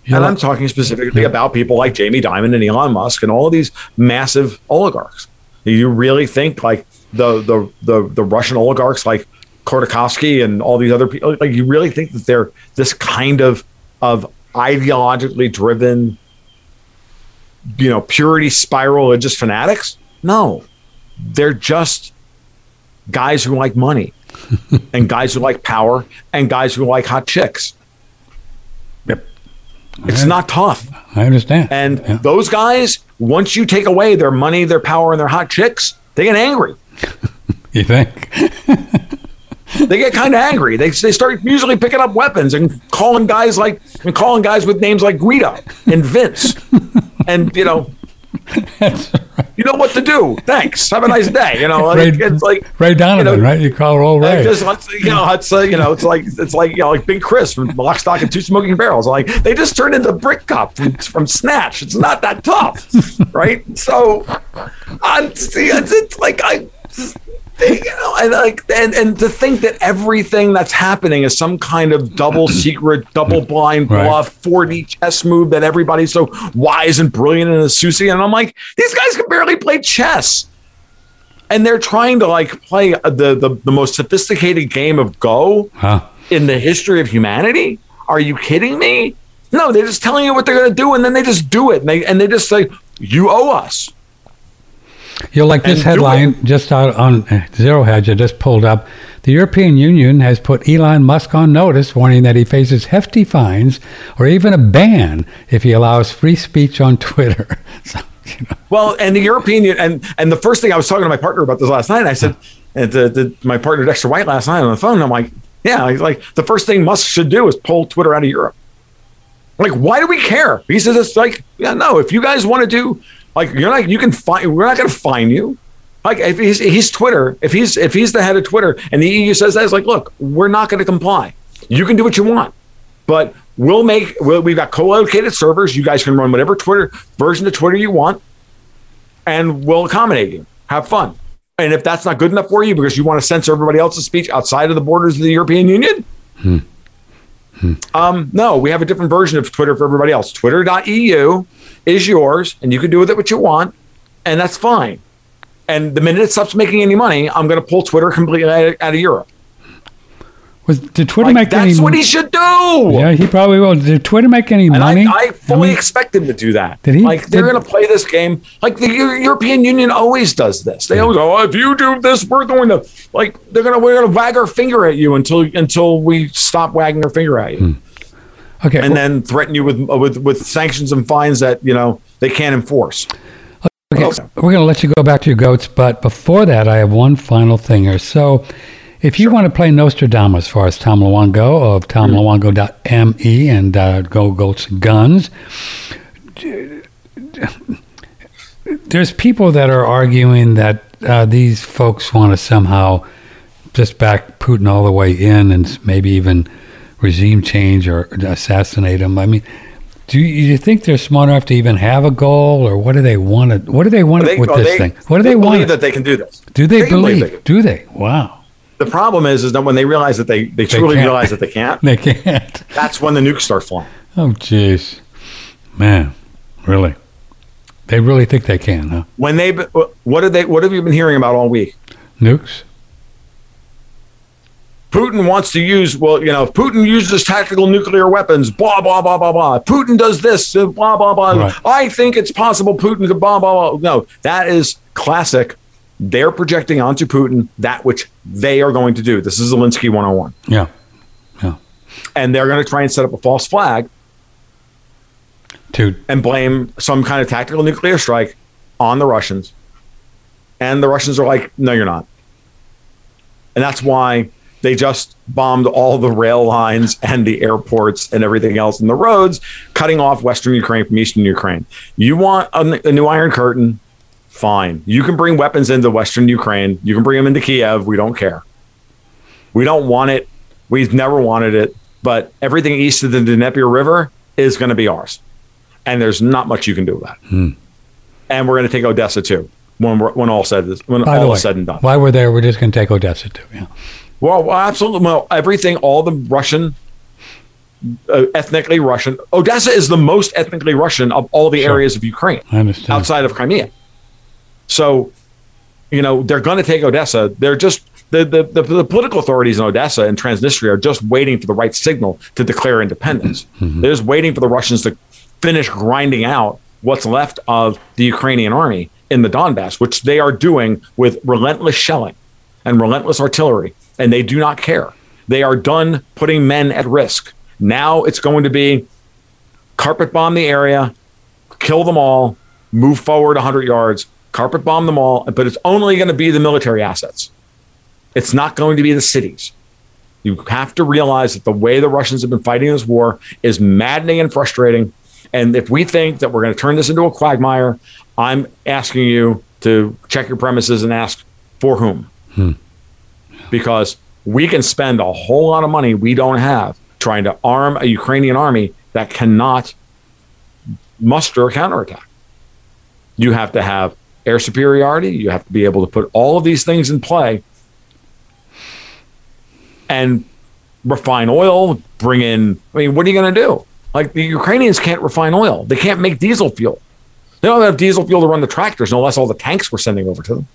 S2: You
S3: and I'm talking specifically about people like Jamie Dimon and Elon Musk and all of these massive oligarchs. Do you really think like the the the, the Russian oligarchs like Khodorkovsky and all these other people like you really think that they're this kind of of ideologically driven you know purity spiral religious fanatics? No. They're just guys who like money <laughs> and guys who like power and guys who like hot chicks.
S2: Yep.
S3: It's not tough.
S2: I understand.
S3: And
S2: Yeah.
S3: those guys, once you take away their money, their power, and their hot chicks, they get angry. <laughs>
S2: you think? <laughs>
S3: They get kind of angry. They, they start usually picking up weapons and calling guys like and calling guys with names like Guido and Vince, <laughs> and you know, you know what to do. Thanks. Have a nice day. You know,
S2: Ray,
S3: it's like
S2: Ray Donovan,
S3: you know,
S2: right? You call her old Ray.
S3: just you know, it's like you know, it's like it's like you know, like Big Chris from Lock, Stock, and Two Smoking Barrels. Like they just turned into Brick Top from, from Snatch. It's not that tough, right? So, I'm see, it's, it's like I, you know, and like and and to think that everything that's happening is some kind of double <clears throat> secret, double blind
S2: Right.
S3: bluff, 4D chess move that everybody's so wise and brilliant and Susie. And I'm like, these guys can barely play chess and they're trying to like play uh, the, the the most sophisticated game of Go
S2: Huh?
S3: in the history of humanity. Are you kidding me? No, they're just telling you what they're going to do, and then they just do it, and they and they just say, "You owe us."
S2: You'll like this headline just out on uh, Zero Hedge. I just pulled up. The European Union has put Elon Musk on notice, warning that he faces hefty fines or even a ban if he allows free speech on Twitter. <laughs> So, you know,
S3: Well, and the European Union, and and the first thing I was talking to my partner about this last night, I said, and to, to my partner Dexter White last night on the phone, I'm like, yeah, he's like the first thing Musk should do is pull Twitter out of Europe. Like, why do we care? He says it's like, yeah, no, if you guys want to do, like, you're like, you can find, we're not going to fine you. Like, if he's, he's Twitter, if he's if he's the head of Twitter, and the EU says that, it's like, look, we're not going to comply. You can do what you want, but we'll make we'll, we've got co-located servers. You guys can run whatever Twitter version of Twitter you want and we'll accommodate you. Have fun. And if that's not good enough for you because you want to censor everybody else's speech outside of the borders of the European Union, hmm. Um, no, we have a different version of Twitter for everybody else. Twitter.eu is yours, and you can do with it what you want, and that's fine. And the minute it stops making any money, I'm going to pull Twitter completely out of, out of Europe.
S2: Was did Twitter
S3: Like,
S2: make
S3: that's
S2: any?
S3: what he should do.
S2: yeah, he probably will. Did Twitter make any
S3: And
S2: money?
S3: I, I fully
S2: mean,
S3: expect him to do that.
S2: Did he-
S3: Like they're going to play this game. Like the Eu- European Union always does this. They always go, oh, if you do this, we're going to like they're going to we're going to wag our finger at you until until we stop wagging our finger at you, hmm.
S2: okay,
S3: and then threaten you with with with sanctions and fines that you know they can't enforce.
S2: Okay,
S3: Okay.
S2: we're going to let you go back to your goats, but before that, I have one final thing here. So, if you want to play Nostradamus for us, Tom Luongo of tomluongo.me and uh, Gold Goats Guns, there's people that are arguing that uh, these folks want to somehow just back Putin all the way in and maybe even regime change or assassinate him. I mean, Do you, think they're smart enough to even have a goal, or what do they want to? What do they want
S3: They-
S2: with this
S3: they-
S2: thing? What do they,
S3: believe
S2: want?
S3: that they can do this.
S2: do they,
S3: they believe
S2: believe?
S3: they
S2: do they? Wow,
S3: The problem is, is that when they realize that they, they truly
S2: can't.
S3: realize that they can't, <laughs>
S2: they can't.
S3: that's when the nukes start flying.
S2: Oh, jeez, man, really? They really think they can, huh?
S3: When they, what did they, what have you been hearing about all week?
S2: Nukes?
S3: Putin wants to use, well, you know, if Putin uses tactical nuclear weapons, blah, blah, blah, blah, blah. Putin does this, blah, blah, blah.
S2: Right.
S3: I think it's possible Putin could blah, blah, blah. No, that is classic. They're projecting onto Putin that which they are going to do. This is Zelensky 101.
S2: Yeah, Yeah.
S3: And they're going to try and set up a false flag
S2: to
S3: and blame some kind of tactical nuclear strike on the Russians. And the Russians are like, no, you're not. And that's why they just bombed all the rail lines and the airports and everything else and the roads, cutting off Western Ukraine from Eastern Ukraine. You want a, a new Iron Curtain? Fine. You can bring weapons into Western Ukraine. You can bring them into Kiev. We don't care. We don't want it. We've never wanted it. But everything east of the Dnieper River is going to be ours and there's not much you can do about it.
S2: Hmm.
S3: And we're going to take Odessa too when we're, when all said when
S2: By
S3: all
S2: way,
S3: is said and done.
S2: while we're there, we're just going to take Odessa too. Yeah.
S3: Well, well, absolutely. Well, everything, all the Russian, uh, ethnically Russian. Odessa is the most ethnically Russian of all the
S2: Sure.
S3: areas of Ukraine
S2: I understand.
S3: outside of Crimea. So, you know, they're going to take Odessa. They're just the, the, the, the political authorities in Odessa and Transnistria are just waiting for the right signal to declare independence. Mm-hmm. They're just waiting for the Russians to finish grinding out what's left of the Ukrainian army in the Donbass, which they are doing with relentless shelling and relentless artillery, and they do not care. They are done putting men at risk. Now it's going to be carpet bomb the area, kill them all, move forward 100 yards, carpet bomb them all, but it's only going to be the military assets. It's not going to be the cities. You have to realize that the way the Russians have been fighting this war is maddening and frustrating. And if we think that we're going to turn this into a quagmire, I'm asking you to check your premises and ask for whom. Hmm. Because we can spend a whole lot of money we don't have trying to arm a Ukrainian army that cannot muster a counterattack. You have to have air superiority. You have to be able to put all of these things in play and refine oil, bring in. I mean, what are you going to do? Like the Ukrainians can't refine oil, they can't make diesel fuel. They don't have diesel fuel to run the tractors, no less all the tanks we're sending over to them.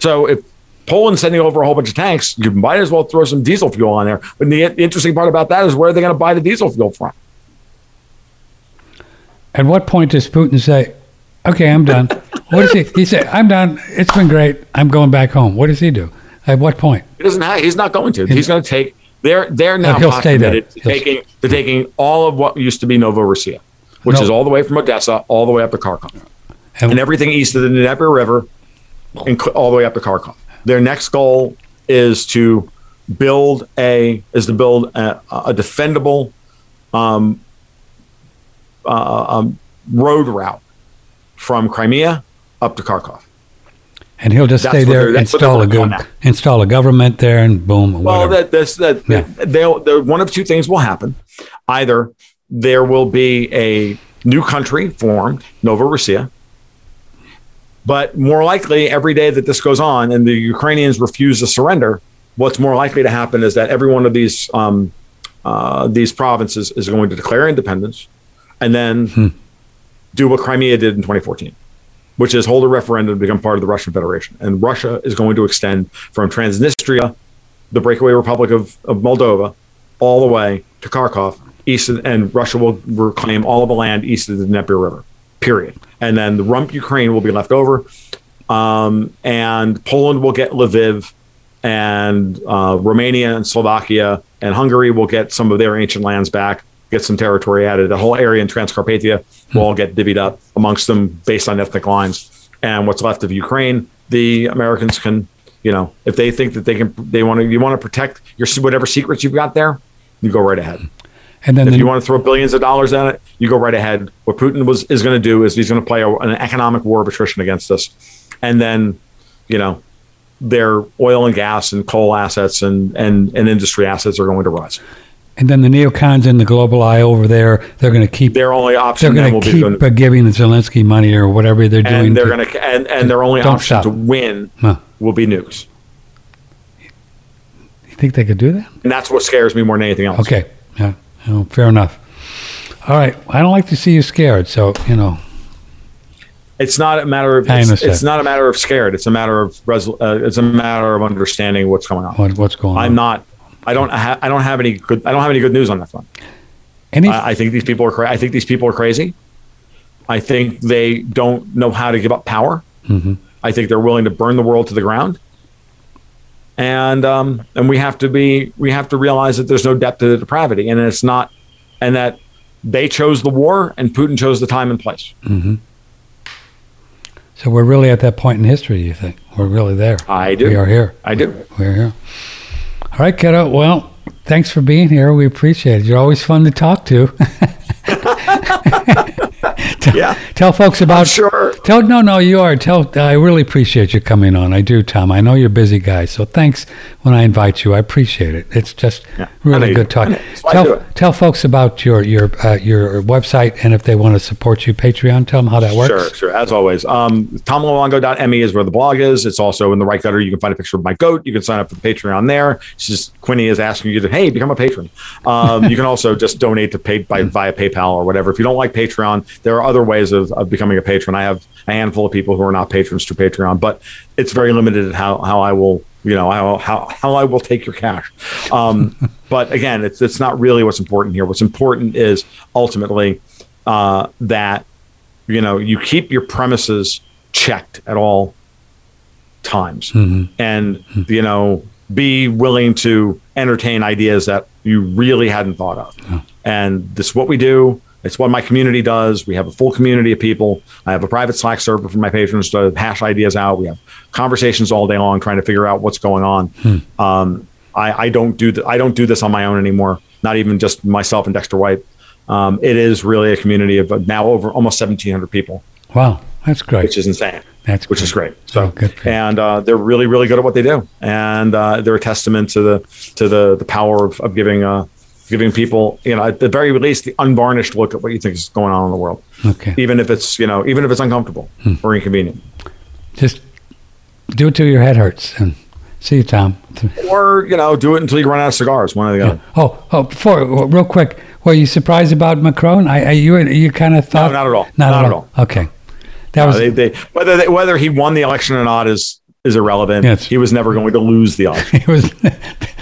S3: So if Poland's sending over a whole bunch of tanks, you might as well throw some diesel fuel on there. But the interesting part about that is where are they going to buy the diesel fuel from?
S2: At what point does Putin say, "Okay, I'm done"? <laughs> what does he? He said, "I'm done. It's been great. I'm going back home." What does he do? At what point?
S3: He doesn't have. He's not going to. He's going to take. They're they're now
S2: he'll stay there.
S3: to
S2: He'll-
S3: taking to taking all of what used to be Novorossiya, which
S2: No.
S3: is all the way from Odessa all the way up to Kharkov,
S2: And-
S3: and everything east of the Dnieper River, and all the way up to Kharkov. Their next goal is to build a is to build a, a defendable um, uh, um, road route from Crimea up to Kharkov.
S2: And he'll just
S3: That's
S2: stay there,
S3: that's
S2: install a good, install a government there, and boom.
S3: Well,
S2: whatever.
S3: that this that
S2: Yeah.
S3: they'll, they'll one of two things will happen. Either there will be a new country formed, Novorossiya, but more likely every day that this goes on and the Ukrainians refuse to surrender, what's more likely to happen is that every one of these um, uh, these provinces is going to declare independence, and then do what Crimea did in 2014 which is hold a referendum to become part of the Russian Federation. And Russia is going to extend from Transnistria, the breakaway republic of, of Moldova, all the way to Kharkov, east of, and Russia will reclaim all of the land east of the Dnieper River, period. And then the rump Ukraine will be left over. Um, and Poland will get Lviv, and uh, Romania and Slovakia and Hungary will get some of their ancient lands back, get some territory added. The whole area in Transcarpathia will all get divvied up amongst them based on ethnic lines. And what's left of Ukraine, the Americans can, you know, if they think that they can, they want to, you want to protect your whatever secrets you've got there, you go right ahead.
S2: and then
S3: If
S2: the,
S3: you want to throw billions of dollars at it, you go right ahead. What Putin was is going to do is he's going to play a, an economic war of attrition against us, and then, you know, their oil and gas and coal assets and and, and industry assets are going to rise.
S2: And then the neocons in the global eye over there, they're going to keep.
S3: Their only option. They're
S2: going to keep
S3: to,
S2: uh, giving Zelensky money or whatever they're doing.
S3: and they're
S2: to-
S3: going to and, and their only option
S2: stop.
S3: to win
S2: Huh.
S3: will be nukes.
S2: You think they could do that?
S3: And that's what scares me more than anything else.
S2: Okay. Yeah. Oh, fair enough. All right. I don't like to see you scared, so you know.
S3: It's not a matter of it's, it's not a matter of scared. It's a matter of resol- uh, it's a matter of understanding what's going on.
S2: What, what's going on?
S3: I'm not. I don't. Ha- I don't have any good. I don't have any good news on that front.
S2: Any,
S3: I, I think these people are. Cra- I think these people are crazy. I think they don't know how to give up power.
S2: Mhm.
S3: I think they're willing to burn the world to the ground. And um, and we have to be. We have to realize that there's no depth to the depravity, and it's not, and that they chose the war, and Putin chose the time and place.
S2: so we're really at that point in history. You think we're really there?
S3: I do.
S2: We are here.
S3: I do.
S2: We're here. All right, kiddo. Well, thanks for being here. We appreciate it. You're always fun to talk to. <laughs> <laughs>
S3: Yeah.
S2: Tell folks about.
S3: Sure.
S2: Tell no, no, you are. Tell. I really appreciate you coming on. I do, Tom. I know you're a busy guy, so thanks when I invite you. I appreciate it. It's just
S3: Yeah,
S2: really good
S3: do.
S2: talk.
S3: I know. That's why I do
S2: Tell tell folks about your your uh, your website and if they want to support you, Patreon. Tell them how that works.
S3: Sure, sure. As always, um, is where the blog is. It's also in the right gutter. You can find a picture of my goat. You can sign up for the Patreon there. It's just Quinny is asking you to, hey, become a patron. Um, you can also just donate to pay by <laughs> via PayPal or whatever. If you don't like Patreon, there are other ways of, of becoming a patron. I have a handful of people who are not patrons to Patreon, but it's very limited how how I will you know how how, how I will take your cash. Um, <laughs> but again, it's it's not really what's important here. What's important is ultimately uh, that you know you keep your premises checked at all times and you know be willing to entertain ideas that you really hadn't thought of and this is what we do it's what my community does. We have a full community of people. I have a private slack server for my patrons to hash ideas out. We have conversations all day long trying to figure out what's going on. Um, I, I don't do th- i don't do this on my own anymore not even just myself and dexter white. Um, it is really a community of uh, now over almost 1700 people.
S2: Wow, that's great.
S3: which is insane.
S2: That's
S3: which is great. So,
S2: Oh, good
S3: and uh, they're really, really good at what they do, and uh, they're a testament to the to the the power of, of giving uh, giving people, you know, at the very least, the unvarnished look at what you think is going on in the world,
S2: Okay.
S3: even if it's you know, even if it's uncomfortable
S2: Hmm.
S3: or inconvenient,
S2: Just do it till your head hurts. And see you, Tom.
S3: or you know, do it until you run out of cigars. One or the other.
S2: Oh, oh, before real quick, were you surprised about Macron? I, I you you kind of thought
S3: not at all.
S2: Not,
S3: Not
S2: at
S3: at
S2: all. Okay, that
S3: Uh,
S2: was
S3: they, they, whether they, whether he won the election or not is is irrelevant.
S2: Yes.
S3: He was never going to lose the election. <laughs>
S2: he was.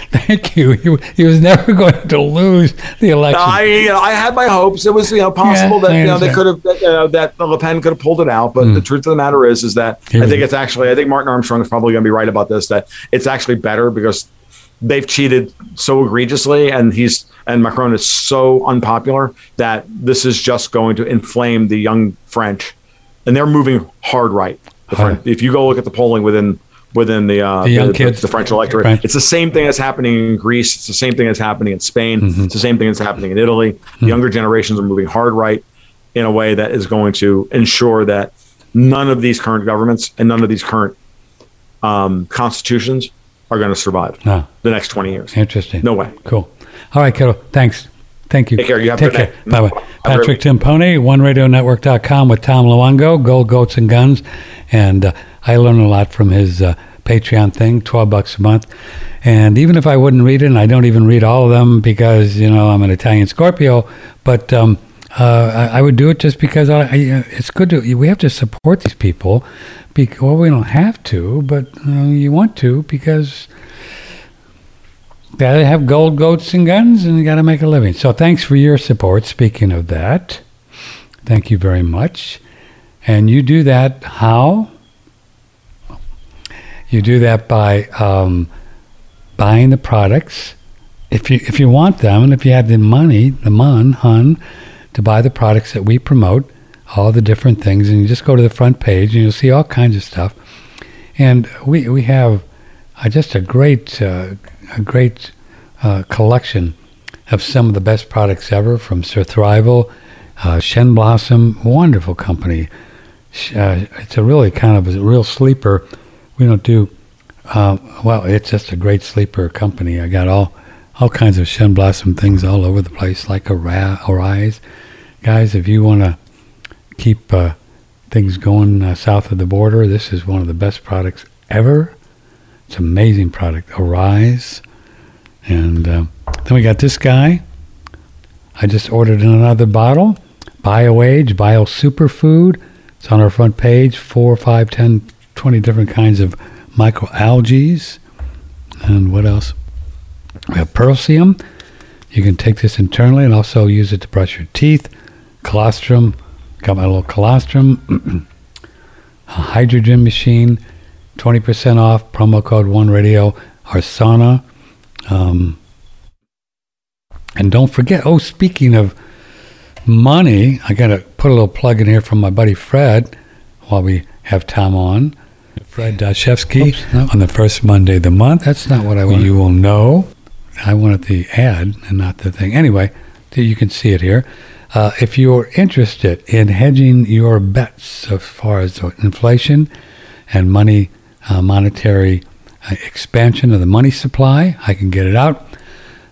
S2: Thank you. He, he was never <laughs> going to lose the election.
S3: I, you know, I had my hopes. It was, you know, possible
S2: Yeah,
S3: that you know they could have that, uh, that Le Pen could have pulled it out. But the truth of the matter is, is that
S2: He
S3: I think it's actually I think Martin Armstrong is probably going to be right about this. That it's actually better because they've cheated so egregiously, and he's and Macron is so unpopular that this is just going to inflame the young French, and they're moving hard right. The French, if you go look at the polling within within the uh,
S2: The young kids.
S3: the French electorate,
S2: French.
S3: it's the same thing that's happening in Greece. It's the same thing that's happening in Spain.
S2: Mm-hmm.
S3: It's the same thing that's happening in Italy. The younger generations are moving hard right in a way that is going to ensure that none of these current governments and none of these current um, constitutions are going to survive
S2: No.
S3: the next 20 years.
S2: Interesting.
S3: No way.
S2: Cool. All right, kiddo. Thanks. Thank you.
S3: Take care. You have a
S2: Take
S3: good
S2: care. Bye bye.
S3: Have a great
S2: Patrick. Timpone, OneRadioNetwork.com with Tom Luongo, Gold Goats and Guns, and uh, I learned a lot from his uh, Patreon thing, twelve bucks a month. And even if I wouldn't read it, and I don't even read all of them because you know I'm an Italian Scorpio, but um, uh, I, I would do it just because I, I, uh, it's good to. We have to support these people. Because, well, we don't have to, but uh, you want to because gotta have gold goats and guns and you gotta make a living. So thanks for your support. Speaking of that thank you very much. And you do that how? You do that by um, buying the products. If you if you want them and if you have the money the mon hun to buy the products that we promote all the different things and you just go to the front page and you'll see all kinds of stuff. And we we have uh, just a great uh, a great uh, collection of some of the best products ever from Surthrival, uh, Shen Blossom, wonderful company. Uh, it's a really kind of a real sleeper. We don't do uh, well. It's just a great sleeper company. I got all all kinds of shen blossom things all over the place, like a Arise. Guys, if you want to keep uh, things going uh, south of the border, this is one of the best products ever. It's amazing product, Arise. And uh, then we got this guy. I just ordered another bottle. BioAge, Bio Superfood. It's on our front page. Four, five, ten, twenty different kinds of microalgae. And what else? We have Perlsium. You can take this internally and also use it to brush your teeth. Colostrum. Got my little colostrum. <clears throat> hydrogen machine. 20% off. Promo code One Radio. Arsana. Um, and don't forget, oh, speaking of money, I got to put a little plug in here from my buddy Fred while we have Tom on. Fred Dashevsky on the first Monday of the month. That's not what I want. You will know. I wanted the ad and not the thing. Anyway, you can see it here. Uh, if you're interested in hedging your bets as far as inflation and money, uh, monetary uh, expansion of the money supply, I can get it out.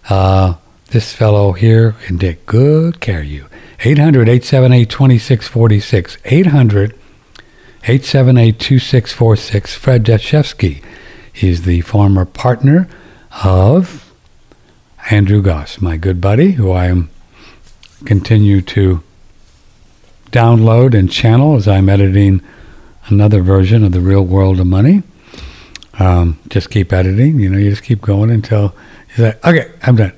S2: Uh, this fellow here can take good care of you. 800 878 2646. 800 878 2646. Fred Dashevsky. He's the former partner of Andrew Gause, my good buddy, who I am continue to download and channel as I'm editing another version of the Real World of Money. Um, just keep editing, you know, you just keep going until you say, okay, I'm done.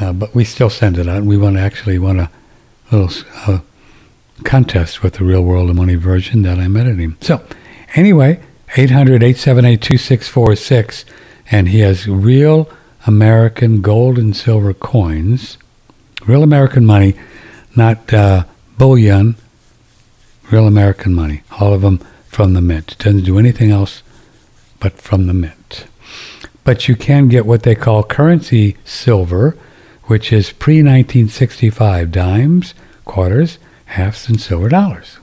S2: Uh, but we still send it out. We want to actually want a little uh, contest with the Real World of Money version that I'm editing. So, anyway, 800 878 2646, and he has real American gold and silver coins, real American money, not uh, bullion, real American money. All of them from the mint. Doesn't do anything else but from the mint. But you can get what they call currency silver which is pre 1965 dimes, quarters, halves, and silver dollars.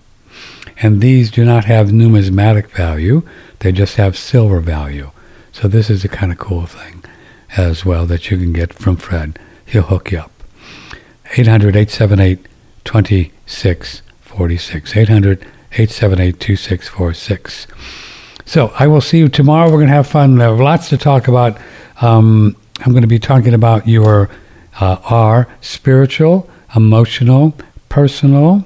S2: And these do not have numismatic value, they just have silver value. So this is a kind of cool thing as well that you can get from Fred. He'll hook you up. 800 878 2646. 800 878 2646. So I will see you tomorrow. We're going to have fun. There lots to talk about. Um, I'm going to be talking about your uh, are spiritual, emotional, personal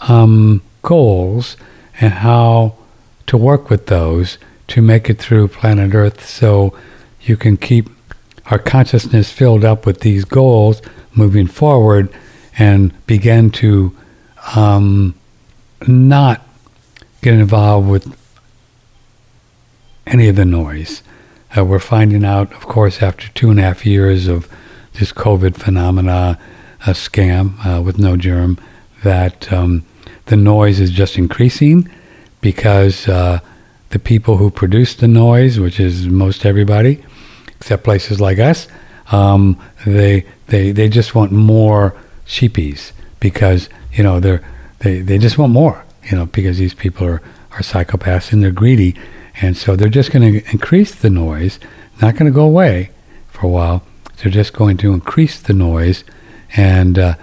S2: um, goals and how to work with those to make it through planet Earth so you can keep our consciousness filled up with these goals moving forward and begin to um, not get involved with any of the noise. Uh, we're finding out, of course, after two and a half years of this COVID phenomena, a scam uh, with no germ, that um, the noise is just increasing because uh, the people who produce the noise, which is most everybody, except places like us, um, they they they just want more sheepies because you know they're they, they just want more you know because these people are are psychopaths and they're greedy and so they're just going to increase the noise not going to go away for a while they're just going to increase the noise and uh,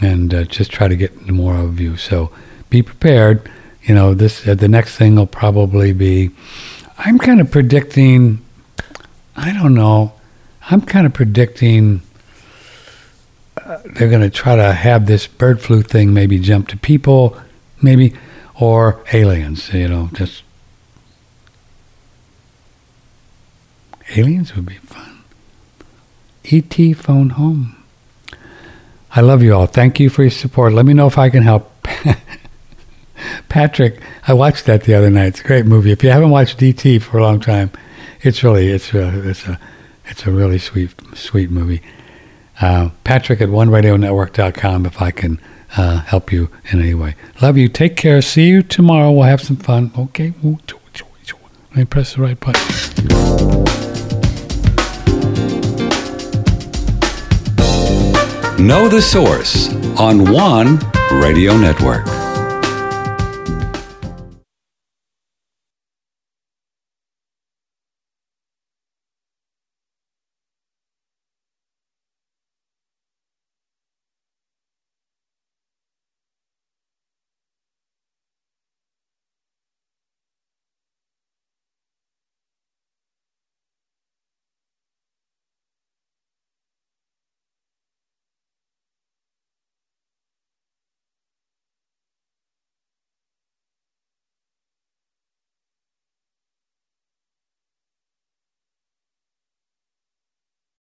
S2: and uh, just try to get more of you. So be prepared. You know, this uh, the next thing will probably be. I'm kind of predicting. I don't know. I'm kind of predicting. They're going to try to have this bird flu thing maybe jump to people, maybe, or aliens. You know, just aliens would be fun. ET phone home. I love you all. Thank you for your support. Let me know if I can help. <laughs> Patrick, I watched that the other night. It's a great movie. If you haven't watched ET for a long time, it's really it's a, it's a it's a really sweet sweet movie. Uh, Patrick at OneRadioNetwork.com if I can uh, help you in any way. Love you. Take care. See you tomorrow. We'll have some fun. Okay. Let me press the right button.
S1: Know the Source on One Radio Network.